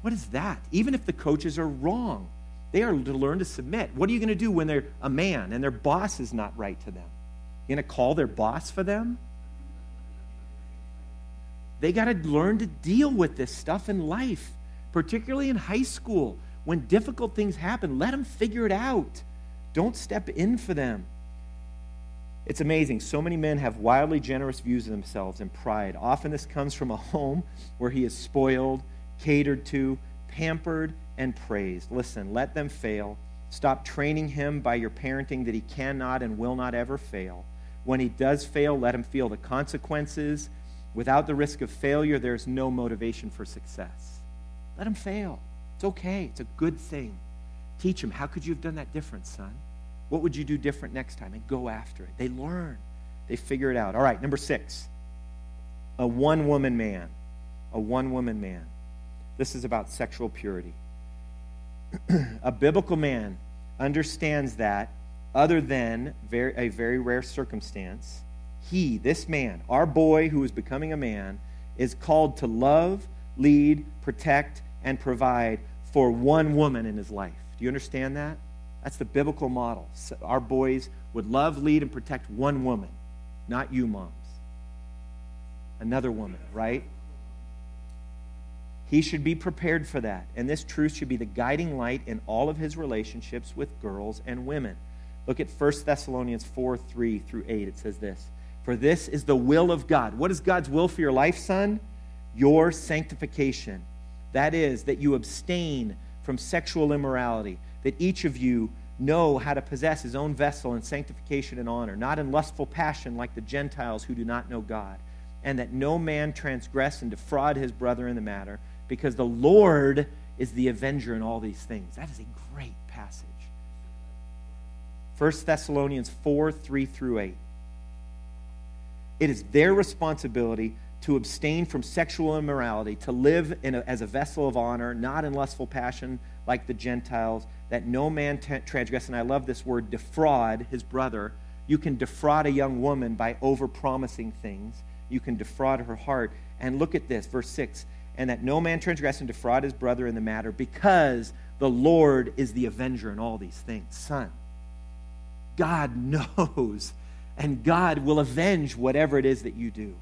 What is that? Even if the coaches are wrong, they are to learn to submit. What are you going to do when they're a man and their boss is not right to them? You going to call their boss for them? They got to learn to deal with this stuff in life, particularly in high school. When difficult things happen, let them figure it out. Don't step in for them. It's amazing. So many men have wildly generous views of themselves and pride. Often this comes from a home where he is spoiled, catered to, pampered, and praised. Listen, let them fail. Stop training him by your parenting that he cannot and will not ever fail. When he does fail, let him feel the consequences. Without the risk of failure, there's no motivation for success. Let him fail. It's okay, it's a good thing. Teach him, how could you have done that different, son? What would you do different next time? And go after it. They learn, they figure it out. All right, number six a one woman man. A one woman man. This is about sexual purity. a biblical man understands that, other than very, a very rare circumstance, he, this man, our boy who is becoming a man, is called to love, lead, protect, and provide for one woman in his life. Do you understand that? That's the biblical model. So our boys would love, lead, and protect one woman, not you, moms. Another woman, right? He should be prepared for that. And this truth should be the guiding light in all of his relationships with girls and women. Look at 1 Thessalonians 4 3 through 8. It says this For this is the will of God. What is God's will for your life, son? Your sanctification. That is, that you abstain from sexual immorality, that each of you know how to possess his own vessel in sanctification and honor, not in lustful passion like the Gentiles who do not know God, and that no man transgress and defraud his brother in the matter because the Lord is the avenger in all these things. That is a great passage. 1 Thessalonians 4 3 through 8. It is their responsibility to abstain from sexual immorality, to live a, as a vessel of honor, not in lustful passion like the Gentiles, that no man t- transgress. And I love this word defraud his brother. You can defraud a young woman by overpromising things, you can defraud her heart. And look at this, verse 6 and that no man transgress and defraud his brother in the matter, because the Lord is the avenger in all these things. Son, God knows, and God will avenge whatever it is that you do.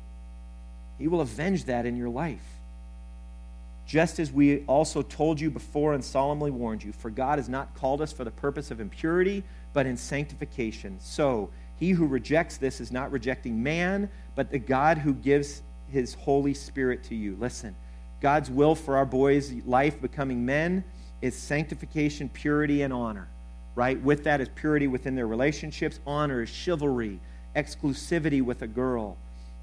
He will avenge that in your life. Just as we also told you before and solemnly warned you, for God has not called us for the purpose of impurity, but in sanctification. So, he who rejects this is not rejecting man, but the God who gives his Holy Spirit to you. Listen, God's will for our boys' life becoming men is sanctification, purity, and honor. Right? With that is purity within their relationships, honor is chivalry, exclusivity with a girl.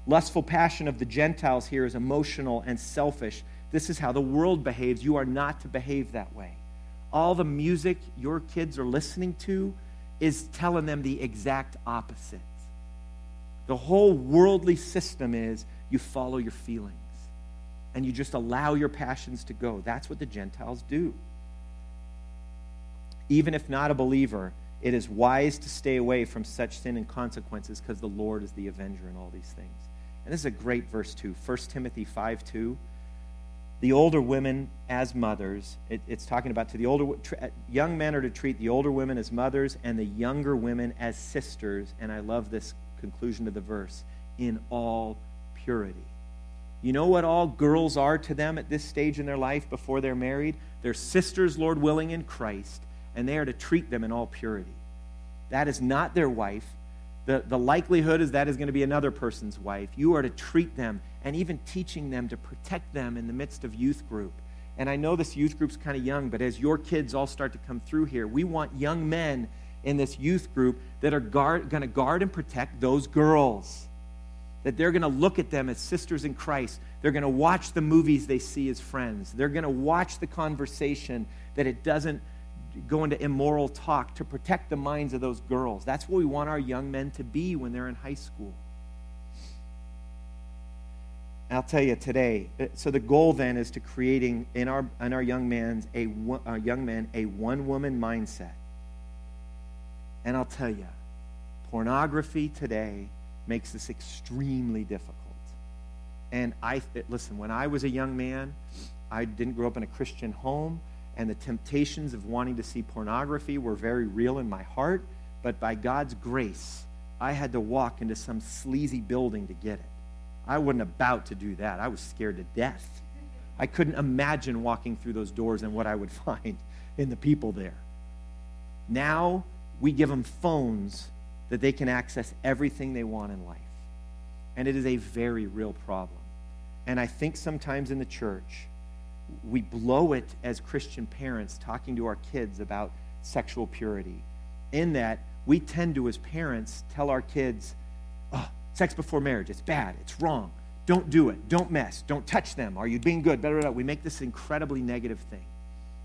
Lustful passion of the Gentiles here is emotional and selfish. This is how the world behaves. You are not to behave that way. All the music your kids are listening to is telling them the exact opposite. The whole worldly system is you follow your feelings and you just allow your passions to go. That's what the Gentiles do. Even if not a believer, it is wise to stay away from such sin and consequences because the Lord is the avenger in all these things. And this is a great verse, too. 1 Timothy 5 2. The older women as mothers, it, it's talking about to the older uh, young men are to treat the older women as mothers and the younger women as sisters. And I love this conclusion to the verse in all purity. You know what all girls are to them at this stage in their life before they're married? They're sisters, Lord willing, in Christ, and they are to treat them in all purity. That is not their wife. The, the likelihood is that is going to be another person's wife. You are to treat them and even teaching them to protect them in the midst of youth group. And I know this youth group's kind of young, but as your kids all start to come through here, we want young men in this youth group that are going to guard and protect those girls that they're going to look at them as sisters in Christ. They're going to watch the movies they see as friends. They're going to watch the conversation that it doesn't go into immoral talk to protect the minds of those girls. That's what we want our young men to be when they're in high school. I'll tell you today. Uh, so the goal then is to creating in our in our young man's a our young men a one woman mindset. And I'll tell you, pornography today makes this extremely difficult. And I, listen, when I was a young man, I didn't grow up in a Christian home, and the temptations of wanting to see pornography were very real in my heart. But by God's grace, I had to walk into some sleazy building to get it. I wasn't about to do that. I was scared to death. I couldn't imagine walking through those doors and what I would find in the people there. Now we give them phones that they can access everything they want in life. And it is a very real problem. And I think sometimes in the church, we blow it as Christian parents talking to our kids about sexual purity. In that, we tend to, as parents, tell our kids, oh, sex before marriage, it's bad, it's wrong. Don't do it. Don't mess. Don't touch them. Are you being good? Blah. We make this incredibly negative thing.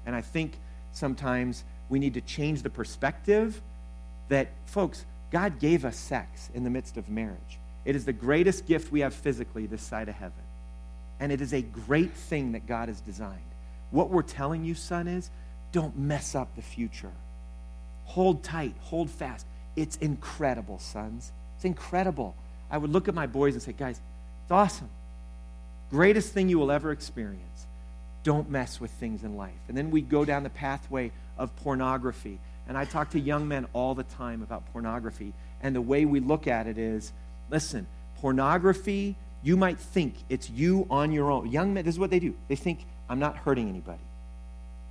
And I think sometimes we need to change the perspective that, folks, God gave us sex in the midst of marriage. It is the greatest gift we have physically this side of heaven. And it is a great thing that God has designed. What we're telling you, son, is don't mess up the future. Hold tight, hold fast. It's incredible, sons. It's incredible. I would look at my boys and say, guys, it's awesome. Greatest thing you will ever experience. don't mess with things in life. And then we go down the pathway of pornography. And I talk to young men all the time about pornography. And the way we look at it is listen, pornography, you might think it's you on your own. Young men, this is what they do. They think, I'm not hurting anybody.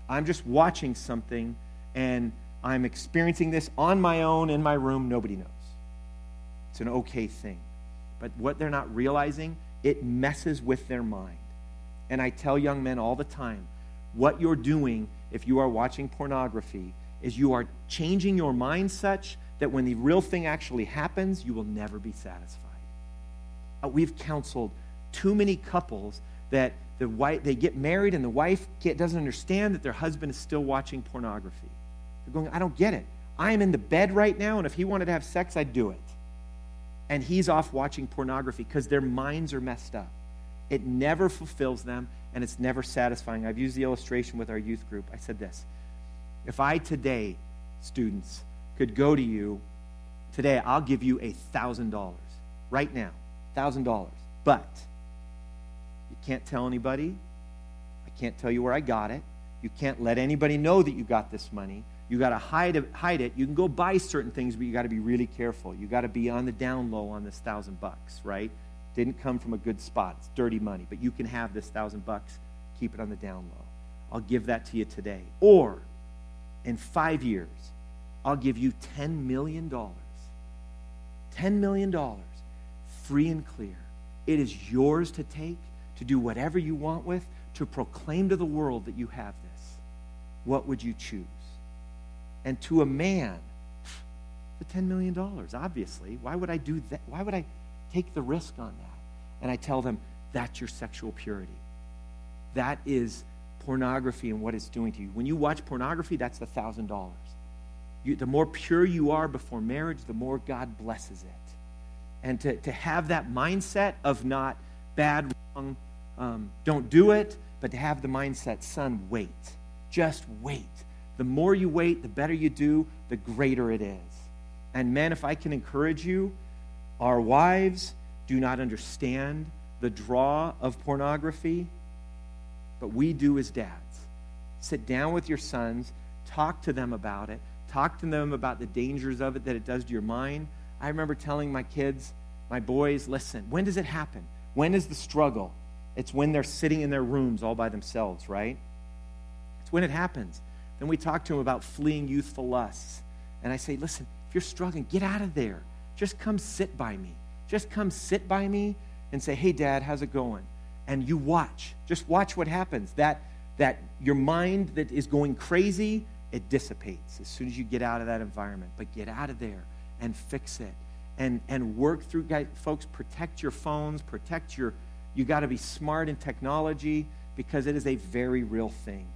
I'm just watching something and I'm experiencing this on my own in my room. Nobody knows. It's an okay thing. But what they're not realizing, it messes with their mind. And I tell young men all the time what you're doing if you are watching pornography is you are changing your mind such that when the real thing actually happens, you will never be satisfied. Uh, we've counseled too many couples that the wife, they get married and the wife doesn't understand that their husband is still watching pornography. They're going, I don't get it. I am in the bed right now, and if he wanted to have sex, I'd do it. And he's off watching pornography because their minds are messed up. It never fulfills them, and it's never satisfying. I've used the illustration with our youth group. I said this If I today, students, could go to you today, I'll give you a $1,000 right now. $1,000. But you can't tell anybody. I can't tell you where I got it. You can't let anybody know that you got this money. You got to hide hide it. You can go buy certain things, but you got to be really careful. You got to be on the down low on this thousand bucks, right? Didn't come from a good spot. It's dirty money, but you can have this thousand bucks. Keep it on the down low. I'll give that to you today. Or in five years, I'll give you $10 million. $10 million, free and clear. It is yours to take, to do whatever you want with, to proclaim to the world that you have this. What would you choose? And to a man, the $10 million, obviously. Why would I do that? Why would I take the risk on that? And I tell them, that's your sexual purity. That is pornography and what it's doing to you. When you watch pornography, that's the $1,000. the more pure you are before marriage, the more God blesses it. And to, to have that mindset of not bad, wrong, um, don't do it, but to have the mindset, son, wait. Just wait. The more you wait, the better you do, the greater it is. And men, if I can encourage you, our wives do not understand the draw of pornography, but we do as dads. Sit down with your sons, talk to them about it, talk to them about the dangers of it that it does to your mind. I remember telling my kids, my boys, listen, when does it happen? When is the struggle? It's when they're sitting in their rooms all by themselves, right? It's when it happens. Then we talk to them about fleeing youthful lusts. And I say, listen, if you're struggling, get out of there. Just come sit by me. Just come sit by me and say, hey, Dad, how's it going? And you watch. Just watch what happens. That, that your mind that is going crazy, it dissipates as soon as you get out of that environment. But get out of there and fix it. And, and work through, guys, folks, protect your phones, protect your, you got to be smart in technology because it is a very real thing.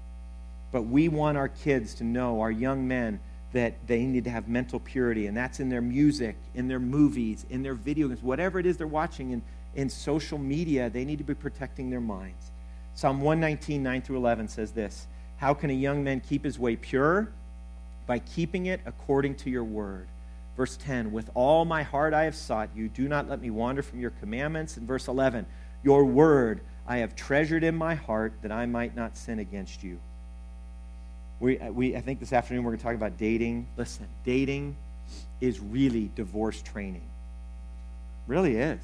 But we want our kids to know, our young men, that they need to have mental purity, and that's in their music, in their movies, in their video games, whatever it is they're watching in, in social media, they need to be protecting their minds. Psalm 119, 9 through 11 says this How can a young man keep his way pure? By keeping it according to your word. Verse 10, With all my heart I have sought you. Do not let me wander from your commandments. And verse 11, Your word I have treasured in my heart that I might not sin against you. We, uh, we, I think this afternoon we're going to talk about dating. Listen, dating is really divorce training. Really is.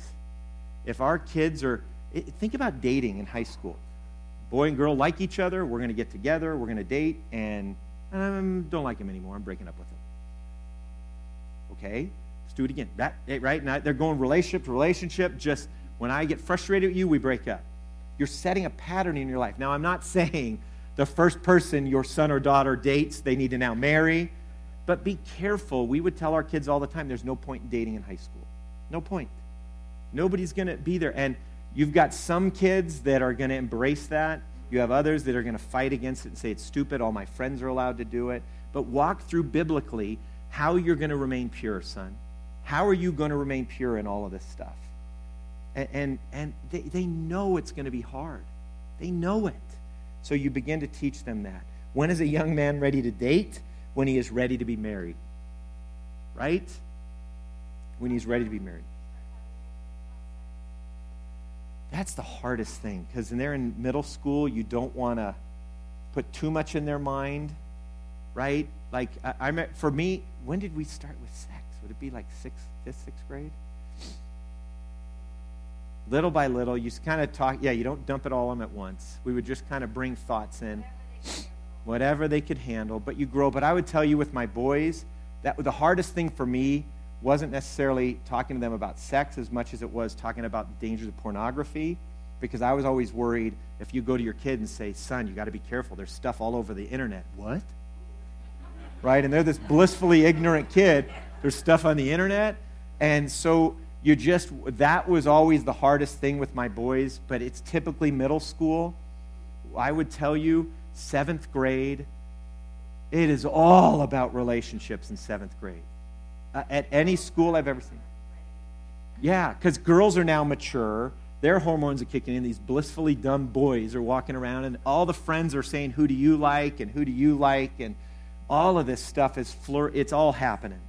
If our kids are, think about dating in high school. Boy and girl like each other. We're going to get together. We're going to date, and um, don't like him anymore. I'm breaking up with him. Okay, let's do it again. That right now they're going relationship to relationship. Just when I get frustrated with you, we break up. You're setting a pattern in your life. Now, I'm not saying the first person your son or daughter dates, they need to now marry. But be careful. We would tell our kids all the time there's no point in dating in high school. No point. Nobody's going to be there. And you've got some kids that are going to embrace that. You have others that are going to fight against it and say it's stupid. All my friends are allowed to do it. But walk through biblically how you're going to remain pure, son. How are you going to remain pure in all of this stuff? And, and, and they, they know it's going to be hard. They know it. So you begin to teach them that. When is a young man ready to date? When he is ready to be married. Right? When he's ready to be married. That's the hardest thing because when they're in middle school, you don't want to put too much in their mind, right? Like, I, I for me, when did we start with sex? Would it be like sixth, fifth, sixth grade? Little by little, you kind of talk. Yeah, you don't dump it all on at once. We would just kind of bring thoughts in, whatever they could handle. But you grow. But I would tell you, with my boys, that the hardest thing for me wasn't necessarily talking to them about sex as much as it was talking about the dangers of pornography because I was always worried if you go to your kid and say, son, you got to be careful. There's stuff all over the internet. What? Right? And they're this blissfully ignorant kid. There's stuff on the internet. And so you just, that was always the hardest thing with my boys, but it's typically middle school. I would tell you, seventh grade, it is all about relationships in seventh grade uh, at any school I've ever seen. Yeah, because girls are now mature. Their hormones are kicking in. These blissfully dumb boys are walking around, and all the friends are saying, Who do you like? and Who do you like? And all of this stuff is fleur- it's all happening.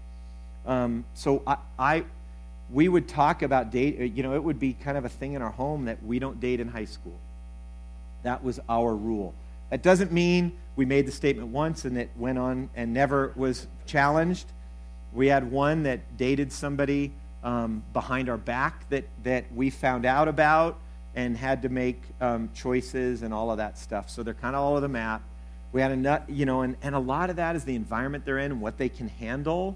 Um, so I, I, we would talk about date, uh, you know, it would be kind of a thing in our home that we don't date in high school. That was our rule. That doesn't mean we made the statement once and it went on and never was challenged. We had one that dated somebody um, behind our back that, that we found out about and had to make um, choices and all of that stuff. So they're kind of all over the map. We had a you know, and, and a lot of that is the environment they're in and what they can handle.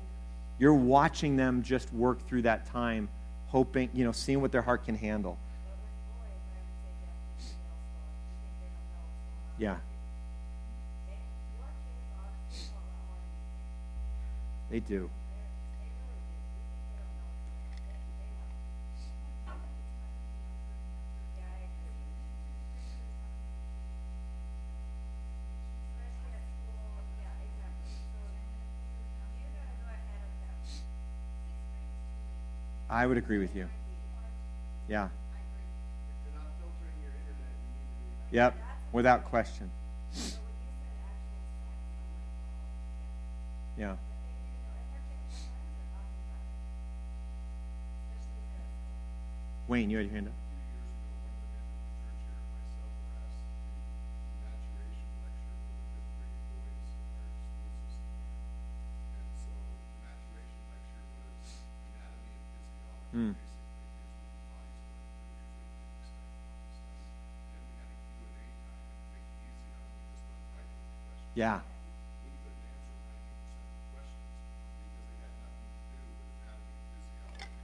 You're watching them just work through that time, hoping, you know, seeing what their heart can handle. Yeah. They do. I would agree with you. Yeah. Yep. Without question. Yeah. Wayne, you had your hand up. Hmm. Yeah.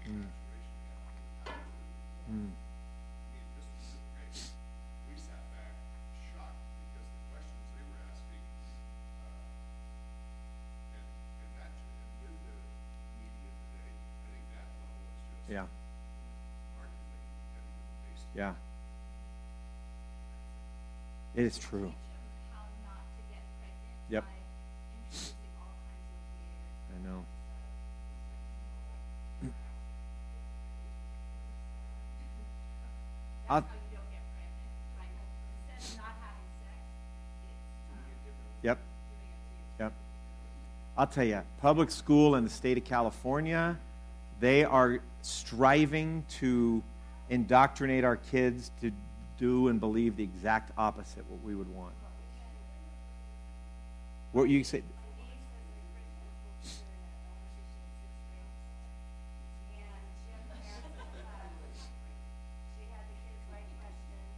Mm. Mm. We sat back shocked because the questions they were asking, uh, and, and that, and with the media today, I think that level is just Yeah. markedly competitive based. Yeah. It is true. how not to get pregnant Yep. by introducing all kinds of weird I know. I'll, how you don't get pregnant kind of instead of not having sex it's um, yep. to Yep. I'll tell you, public school in the state of California, they are striving to indoctrinate our kids to do and believe the exact opposite what we would want. What you say? She had the kids write questions.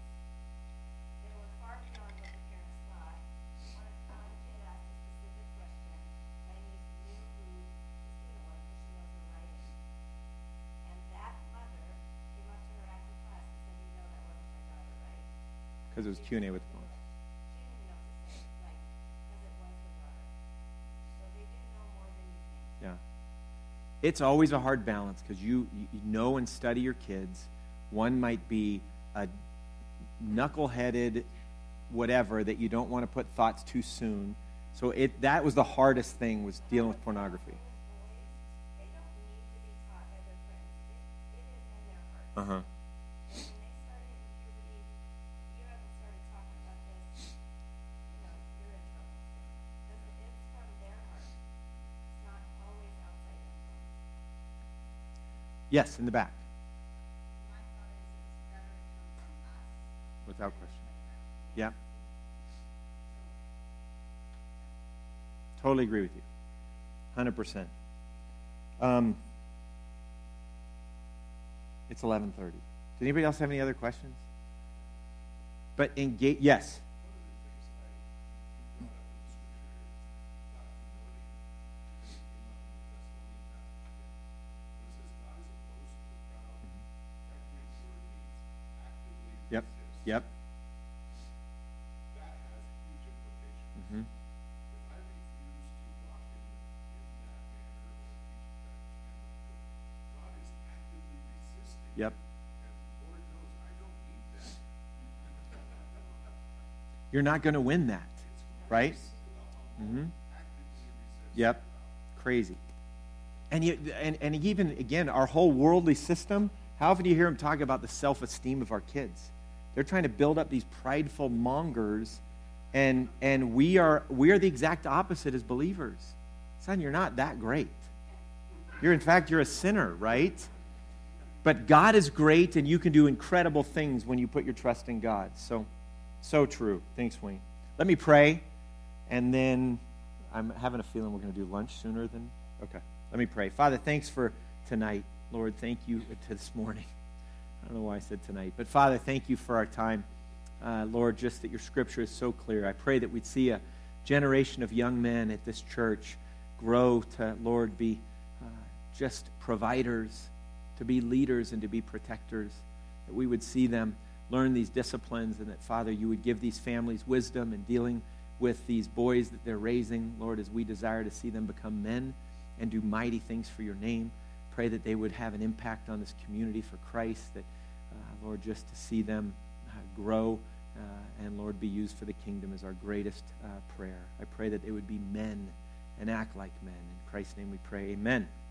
They were far beyond what the parents thought. One one kid asked a specific question. My niece knew who Christina was because she knows her writing. And that mother came up to her after class and said, you know, that wasn't my daughter, right? Because it was Q&A with phones. She didn't even know what to say, like, because it was her daughter. So they do know more than you think. Yeah. It's always a hard balance because you, you know and study your kids. One might be a knuckleheaded whatever that you don't want to put thoughts too soon. So it that was the hardest thing was dealing with pornography. They don't need to be taught by their friends. It, it is in their hearts. Uh-huh. And when they start hitting puberty, if you haven't started talking about this, you know, you're in trouble. Because it's from their heart. It's not always outside influence. Yes, in the back. My thought is it's better to Without question. Yeah. Totally agree with you. 100%. Um, it's 11:30. Does anybody else have any other questions? But engage yes. Yep. Yep. That has huge implications. Mhm. If I refuse to walk in, in that manner or teach that, God is Yep. And Lord knows I don't need that. You're not going to win that, right? Mm-hmm. Yep. Crazy. And, you, and, and even, again, our whole worldly system, how often do you hear them talk about the self esteem of our kids? They're trying to build up these prideful mongers, and, and we, are, we are the exact opposite as believers. Son, you're not that great. You're, in fact, you're a sinner, right? But God is great, and you can do incredible things when you put your trust in God. So, so true. Thanks, Wayne. Let me pray, and then I'm having a feeling we're going to do lunch sooner than. Okay. Let me pray. Father, thanks for tonight. Lord, thank you to this morning. I don't know why I said tonight, but Father, thank you for our time. Uh, Lord, just that your scripture is so clear. I pray that we'd see a generation of young men at this church grow to, Lord, be uh, just providers, to be leaders, and to be protectors. That we would see them learn these disciplines, and that, Father, you would give these families wisdom in dealing with these boys that they're raising, Lord, as we desire to see them become men and do mighty things for your name. Pray that they would have an impact on this community for Christ, that, Lord, just to see them uh, grow uh, and, Lord, be used for the kingdom is our greatest uh, prayer. I pray that they would be men and act like men. In Christ's name we pray. Amen.